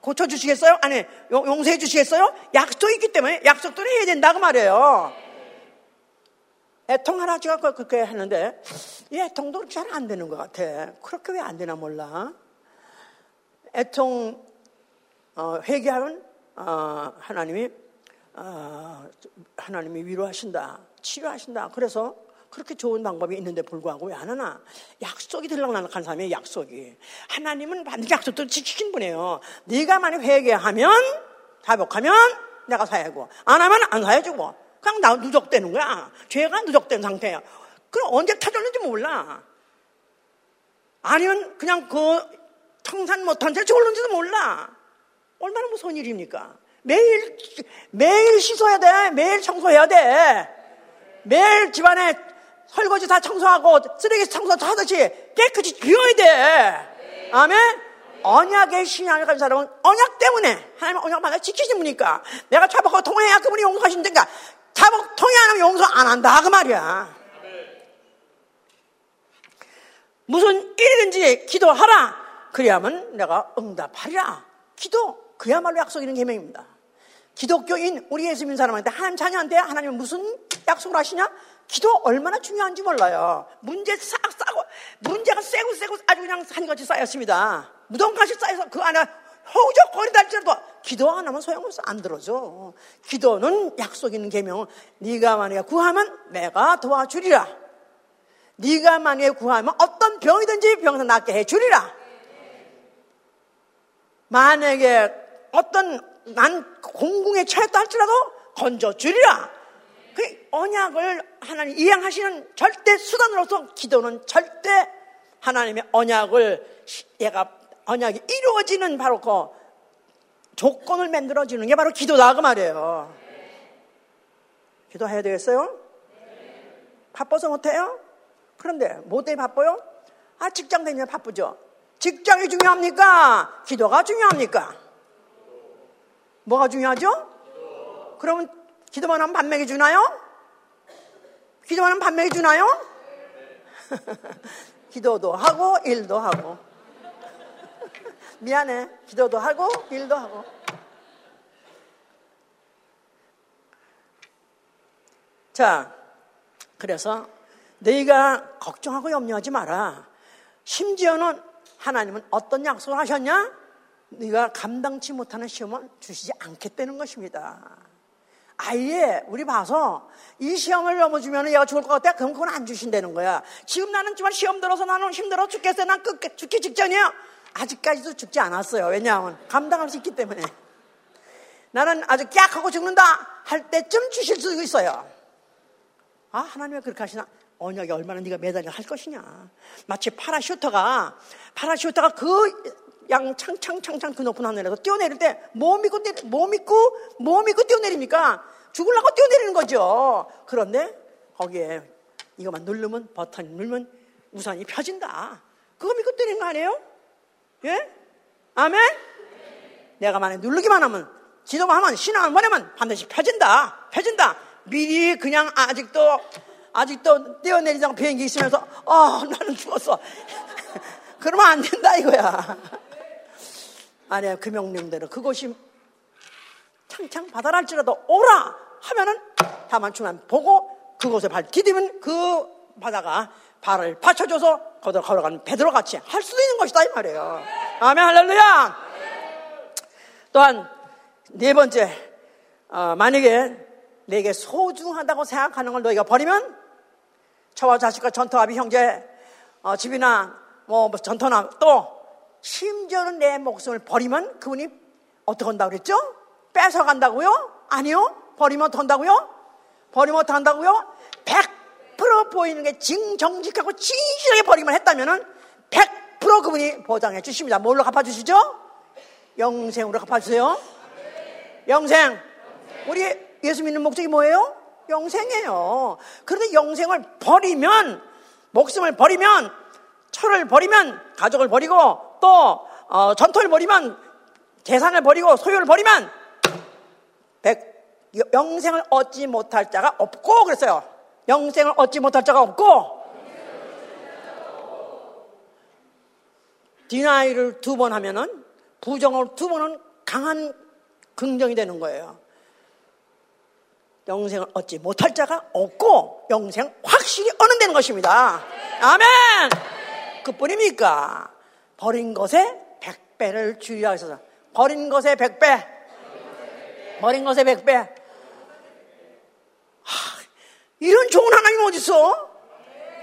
고쳐주시겠어요? 아니, 용서해 주시겠어요? 약속이 있기 때문에 약속대로 해야 된다고 말이에요. 애통하라 제가 그렇게 했는데 이 애통도 잘 안 되는 것 같아. 그렇게 왜 안 되나 몰라. 애통 어, 회개하면 어, 하나님이 어, 하나님이 위로하신다, 치료하신다. 그래서 그렇게 좋은 방법이 있는데 불구하고 왜 안 하나? 약속이 들락날락한 사람의 약속이. 하나님은 반드시 약속도 지키신 분이에요. 네가 만약 회개하면, 다복하면 내가 사야고, 안 하면 안 사야 주고. 그냥 나 누적되는 거야. 죄가 누적된 상태야. 그럼 언제 터졌는지 몰라. 아니면 그냥 그 청산 못한 채 졸는지도 몰라. 얼마나 무서운 일입니까? 매일, 매일 씻어야 돼. 매일 청소해야 돼. 매일 집안에 설거지 다 청소하고 쓰레기 청소 다 하듯이 깨끗이 비워야 돼. 아멘? 언약의 신앙을 가진 사람은 언약 때문에 하나님 언약 만나 지키신 분이니까 내가 차복하고 통해야 그분이 용서하신다니까 차복 통해 안 하면 용서 안 한다 그 말이야. 무슨 일이든지 기도하라. 그래야만 내가 응답하리라. 기도 그야말로 약속이는 계명입니다. 기독교인 우리 예수 믿는 사람한테 하나님 자녀한테 하나님은 무슨 약속을 하시냐? 기도 얼마나 중요한지 몰라요. 문제 싹 싸고, 문제가 세고 세고 아주 그냥 산같이 쌓였습니다. 무덤같이 쌓여서 그 안에 허우적거리다 할지라도 기도 안 하면 소용없어. 안 들어줘. 기도는 약속 있는 계명. 네가 만약에 구하면 내가 도와주리라. 네가 만약에 구하면 어떤 병이든지 병에서 낫게 해 주리라. 만약에 어떤 난 공궁에 처했다 할지라도 건져 주리라. 그 언약을 하나님 이행하시는 절대 수단으로서 기도는 절대 하나님의 언약을 얘가 언약이 이루어지는 바로 그 조건을 만들어주는 게 바로 기도다 그 말이에요. 기도해야 되겠어요? 바빠서 못해요? 그런데 뭐 때문에 바빠요? 아 직장 다니면 바쁘죠. 직장이 중요합니까? 기도가 중요합니까? 뭐가 중요하죠? 그러면 기도만 하면 밥 먹여주나요? 기도만 하면 밥 먹여주나요? 기도도 하고 일도 하고 미안해 기도도 하고 일도 하고 자 그래서 너희가 걱정하고 염려하지 마라 심지어는 하나님은 어떤 약속을 하셨냐? 네가 감당치 못하는 시험은 주시지 않겠다는 것입니다. 아예 우리 봐서 이 시험을 넘어주면 얘가 죽을 것 같아? 그럼 그건 안 주신다는 거야. 지금 나는 정말 시험 들어서 나는 힘들어 죽겠어요. 난 끝, 죽기 직전이에요. 아직까지도 죽지 않았어요. 왜냐하면 감당할 수 있기 때문에. 나는 아주 깍 하고 죽는다 할 때쯤 주실 수 있어요. 아, 하나님 왜 그렇게 하시나? 언약이 얼마나 네가 매달려 할 것이냐. 마치 파라슈터가, 파라슈터가 그 양 창창창창 그 높은 하늘에서 뛰어내릴 때 뭐 믿고 뭐 믿고 뭐 믿고 뛰어내립니까? 죽을라고 뛰어내리는 거죠. 그런데 거기에 이거만 누르면 버튼 누르면 우산이 펴진다. 그거 믿고 뛰는 거 아니에요? 예? 아멘? 내가 만약 누르기만 하면 지도만 하면 신앙을 보내면 반드시 펴진다. 펴진다. 미리 그냥 아직도 아직도 뛰어내리자고 비행기 있으면서 어 나는 죽었어. 그러면 안 된다 이거야. 아니야, 그 명령대로 그것이 창창 바다랄지라도 오라 하면은 다만 주만 보고 그곳에 발 디디면 그 바다가 발을 받쳐줘서 걸어가는 베드로 같이 할 수도 있는 것이다 이 말이에요. 아멘 할렐루야. 또한 네 번째 어, 만약에 내게 소중하다고 생각하는 걸 너희가 버리면 저와 자식과 전투합이 형제 어, 집이나 뭐 전투나 또 심지어는 내 목숨을 버리면 그분이 어떻게 한다고 그랬죠? 뺏어간다고요? 아니요. 버리면 한다고요? 버리면 어떻게 한다고요? 100% 보이는 게 정직하고 진실하게 버리면 했다면 100% 그분이 보장해 주십니다. 뭘로 갚아주시죠? 영생으로 갚아주세요. 영생. 우리 예수 믿는 목적이 뭐예요? 영생이에요. 그런데 영생을 버리면, 목숨을 버리면, 철을 버리면, 가족을 버리고, 또, 어, 전토를 버리면, 재산을 버리고, 소유를 버리면, 백, 영생을 얻지 못할 자가 없고, 그랬어요. 영생을 얻지 못할 자가 없고, 디나이를 두 번 하면은, 부정을 두 번은 강한 긍정이 되는 거예요. 영생을 얻지 못할 자가 없고 영생 확실히 얻는다는 것입니다. 아멘! 그뿐입니까? 버린 것에 백배를 주의하셔서 버린 것에 백배 버린 것에 백배 하, 이런 좋은 하나님 어디 있어?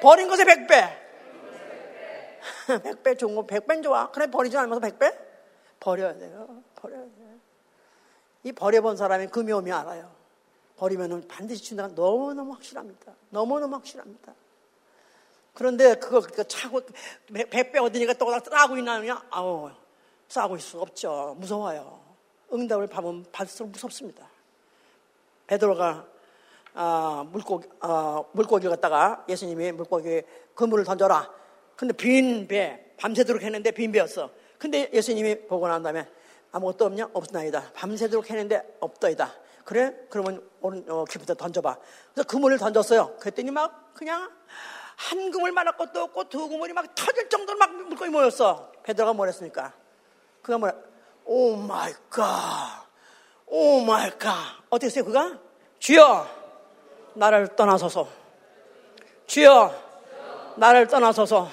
버린 것에 백배 백배 좋은 거 백배는 좋아 그래 버리지 않으면서 백배? 버려야 돼요 버려야 돼요 이 버려본 사람이 금이 오 알아요 버리면은 반드시 준다가 너무너무 확실합니다. 너무너무 확실합니다. 그런데 그거 차고 백배 얻으니까 또 싸고 있나냐? 아우 싸고 있을 수 없죠. 무서워요. 응답을 받으면 받을수록 무섭습니다. 베드로가 아, 물고기 아, 물고기를 갖다가 예수님이 물고기 그물을 던져라. 근데 빈 배, 밤새도록 했는데 빈 배였어. 근데 예수님이 보고 난 다음에 아무것도 없냐? 없나이다. 밤새도록 했는데 없더이다. 그래? 그러면 오른 어, 기부터 던져봐. 그래서 그물을 던졌어요. 그랬더니 막 그냥 한 그물 말할 것도 없고 두 그물이 막 터질 정도로 막 물고기 모였어. 베드로가 뭐랬습니까? 그가 뭐라? Oh my God. Oh my God. 어떻게 했어요? 그가? 주여 나를 떠나소서. 주여 나를 떠나소서.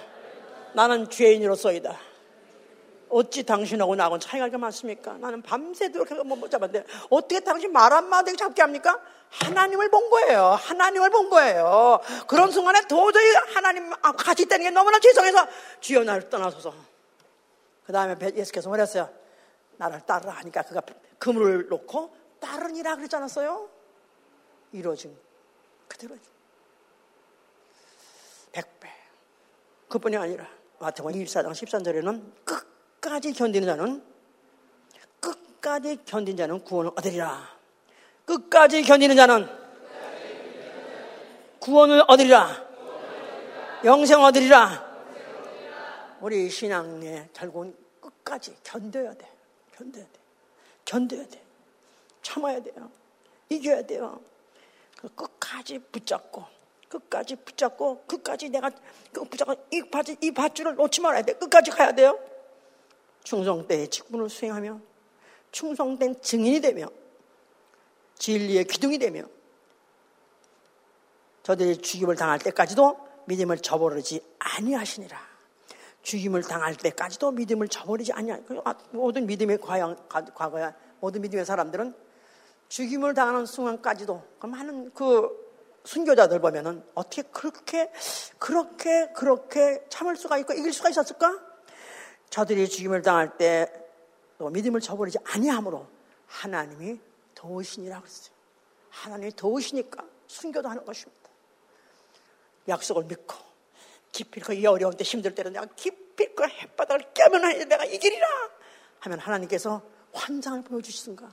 나는 죄인이로소이다. 어찌 당신하고 나하고는 차이가 이렇게 많습니까? 나는 밤새도록 못 잡았는데 어떻게 당신 말 한마디 잡게 합니까? 하나님을 본 거예요. 하나님을 본 거예요. 그런 순간에 도저히 하나님 같이 있다는 게 너무나 죄송해서 주여 나를 떠나소서. 그 다음에 예수께서 뭐랬어요? 나를 따르라 하니까 그가 그물을 놓고 따르니라 그랬지 않았어요? 이루어진 그대로 백배 그뿐이 아니라 마태복음 24장 13절에는 끝 끝까지 견디는 자는 끝까지 견딘 자는 구원을 얻으리라. 끝까지 견디는 자는 구원을 얻으리라. 영생 얻으리라. 우리 신앙의 결국은 끝까지 견뎌야 돼. 견뎌야 돼. 견뎌야 돼. 참아야 돼요. 이겨야 돼요. 그 끝까지 붙잡고, 끝까지 붙잡고, 끝까지 내가 그 붙잡고 이 밧줄, 이 밧줄을 놓지 말아야 돼. 끝까지 가야 돼요. 충성때의 직분을 수행하며 충성된 증인이 되며 진리의 기둥이 되며 저들이 죽임을 당할 때까지도 믿음을 저버리지 아니하시니라. 죽임을 당할 때까지도 믿음을 저버리지 아니하. 아, 모든 믿음의 과거야. 모든 믿음의 사람들은 죽임을 당하는 순간까지도 그 많은 그 순교자들 보면은 어떻게 그렇게 그렇게 그렇게 참을 수가 있고 이길 수가 있었을까? 저들이 죽임을 당할 때 믿음을 저버리지 아니하므로 하나님이 도우시니라 그랬어요. 하나님이 도우시니까 순교도 하는 것입니다. 약속을 믿고 기필코 이 어려운 때 힘들 때는 내가 기필코 햇바닥을 깨면 내가 이기리라 하면 하나님께서 환상을 보여주시든가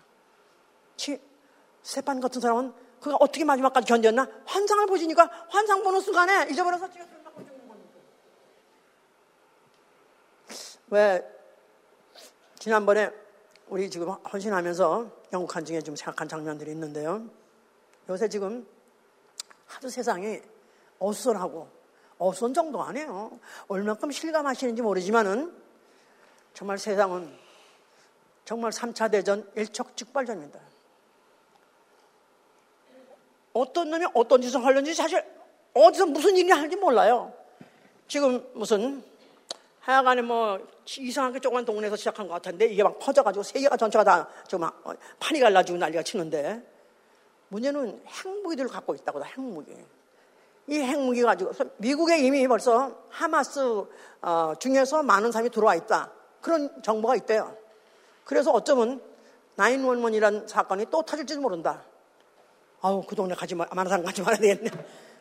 세판 같은 사람은 그가 어떻게 마지막까지 견뎠나? 환상을 보시니까 환상 보는 순간에 잊어버려서 왜 지난번에 우리 지금 헌신하면서 영국한 중에 좀 생각한 장면들이 있는데요. 요새 지금 하도 세상이 어수선하고 어수선 정도 아니에요. 얼마큼 실감하시는지 모르지만은 정말 세상은 정말 3차 대전 일촉즉발전입니다. 어떤 놈이 어떤 짓을 하려는지 사실 어디서 무슨 일이 하는지 몰라요. 지금 무슨 하여간에 뭐 이상하게 조그만 동네에서 시작한 것 같은데 이게 막 퍼져가지고 세계가 전체가 다막 판이 갈라지고 난리가 치는데 문제는 핵무기들을 갖고 있다고 다 핵무기. 이 핵무기 가지고 미국에 이미 벌써 하마스 어, 중에서 많은 사람이 들어와 있다. 그런 정보가 있대요. 그래서 어쩌면 911이라는 사건이 또 터질지도 모른다. 아우 그 동네 가지 마, 사람 가지 말아야 되겠네.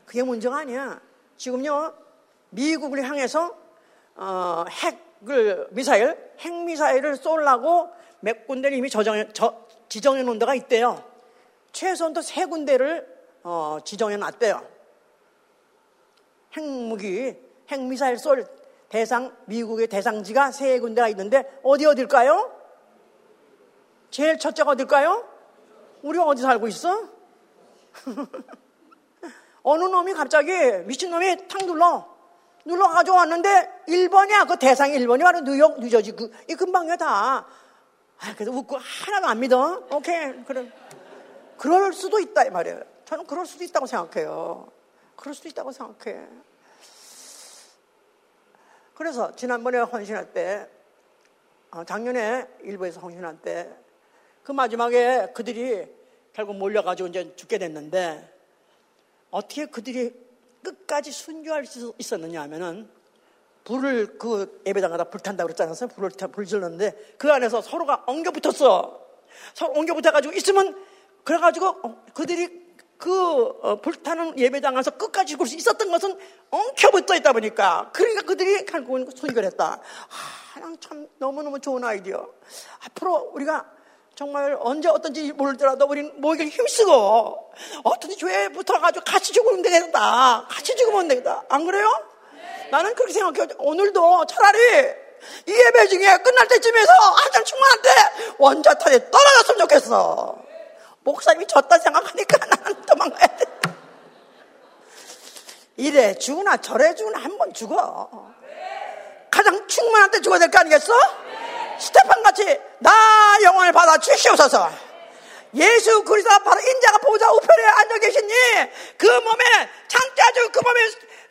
그게 문제가 아니야. 지금요 미국을 향해서 어, 핵을 미사일, 핵 미사일을 쏠라고 몇 군데를 이미 저정해, 저, 지정해 놓은 데가 있대요. 최소한도 세 군데를 어, 지정해 놨대요. 핵무기, 핵 미사일 쏠 대상, 미국의 대상지가 세 군데가 있는데 어디 어딜까요? 제일 첫째가 어딜까요? 우리 어디 살고 있어? 어느 놈이 갑자기 미친놈이 탁 눌러. 눌러가지고 왔는데 1번이야. 그 대상이 1번이 바로 뉴욕, 뉴저지. 그, 이 금방이야 다. 아, 그래서 웃고 하나도 안 믿어. 오케이. 그래. 그럴 수도 있다, 이 말이에요. 저는 그럴 수도 있다고 생각해요. 그럴 수도 있다고 생각해. 그래서 지난번에 헌신할 때, 어, 작년에 일부에서 헌신할 때, 그 마지막에 그들이 결국 몰려가지고 이제 죽게 됐는데, 어떻게 그들이 끝까지 순교할 수 있었느냐 하면은, 불을 그 예배당에다 불탄다고 그랬잖아요. 불을 불 질렀는데, 그 안에서 서로가 엉겨 붙었어. 서로 엉겨 붙어가지고 있으면, 그래가지고 어, 그들이 그 어, 불타는 예배당 에서 끝까지 죽을 수 있었던 것은 엉켜 붙어 있다 보니까 그러니까 그들이 결국은 순교를 했다. 아, 참 너무너무 좋은 아이디어. 앞으로 우리가 정말 언제 어떤지 모르더라도 우리는 모이길 힘쓰고 어떤지 교회에 붙어가지고 같이 죽으면 되겠다. 같이 죽으면 되겠다. 안 그래요? 나는 그렇게 생각해요. 오늘도 차라리 이 예배 중에 끝날 때쯤에서 한참 충만한데 원자탄에 떨어졌으면 좋겠어. 목사님이 졌다 생각하니까 나는 도망가야 돼. 이래 죽으나 저래 죽으나 한 번 죽어. 가장 충만한 때 죽어야 될 거 아니겠어? 스테판 같이 나 영혼을 받아 주시옵소서. 예수 그리스도 바로 인자가 보좌 우편에 앉아 계시니 그 몸에 창자주 그 몸에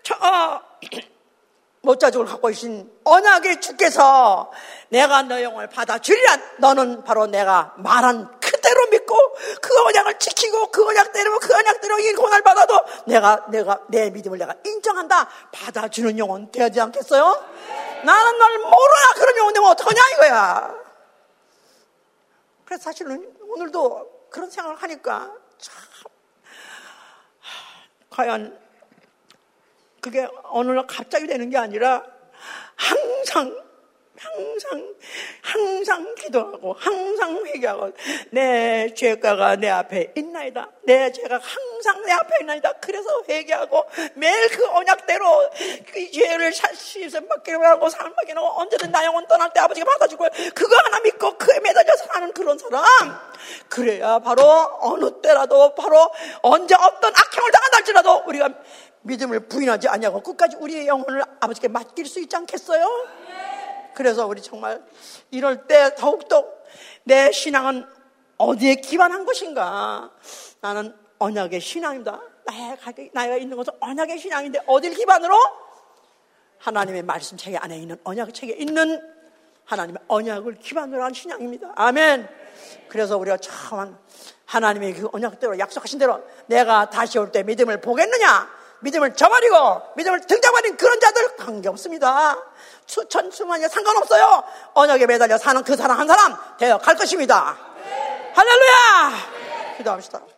저, 어, 못자죽을 갖고 계신 언약의 주께서 내가 너 영혼을 받아 주리라 너는 바로 내가 말한 그대로 믿고 그 언약을 지키고 그 언약대로 그 언약대로 이 고난을 받아도 내가 내가 내 믿음을 내가 인정한다 받아주는 영혼 되지 않겠어요? 나는 널 모르나 그런 영혼 되면 어떡하냐 이거야. 그래서 사실은 오늘도 그런 생각을 하니까 참 과연 그게 어느 날 갑자기 되는 게 아니라 항상 항상 항상 기도하고 항상 회개하고 내 죄가가 내 앞에 있나이다. 내 죄가 항상 내 앞에 있나이다. 그래서 회개하고 매일 그 언약대로 그 죄를 씻음 받기로 하고 받기로 하고 언제든 나 영혼 떠날 때 아버지가 받아주고 그거 하나 믿고 그에 매달려서 사는 그런 사람 그래야 바로 어느 때라도 바로 언제 어떤 악행을 당한다 할지라도 우리가 믿음을 부인하지 않냐고 끝까지 우리의 영혼을 아버지께 맡길 수 있지 않겠어요? 그래서 우리 정말 이럴 때 더욱더 내 신앙은 어디에 기반한 것인가? 나는 언약의 신앙입니다. 나의 나이가 있는 것은 언약의 신앙인데 어딜 기반으로? 하나님의 말씀 체계 안에 있는 언약 체계 있는 하나님의 언약을 기반으로 한 신앙입니다. 아멘. 그래서 우리가 참 하나님의 그 언약대로 약속하신 대로 내가 다시 올 때 믿음을 보겠느냐? 믿음을 저버리고 믿음을 등장버린 그런 자들 관계없습니다. 수천 수만이 상관없어요. 언약에 매달려 사는 그 사람 한 사람 되어 갈 것입니다. 할렐루야! 기도합시다.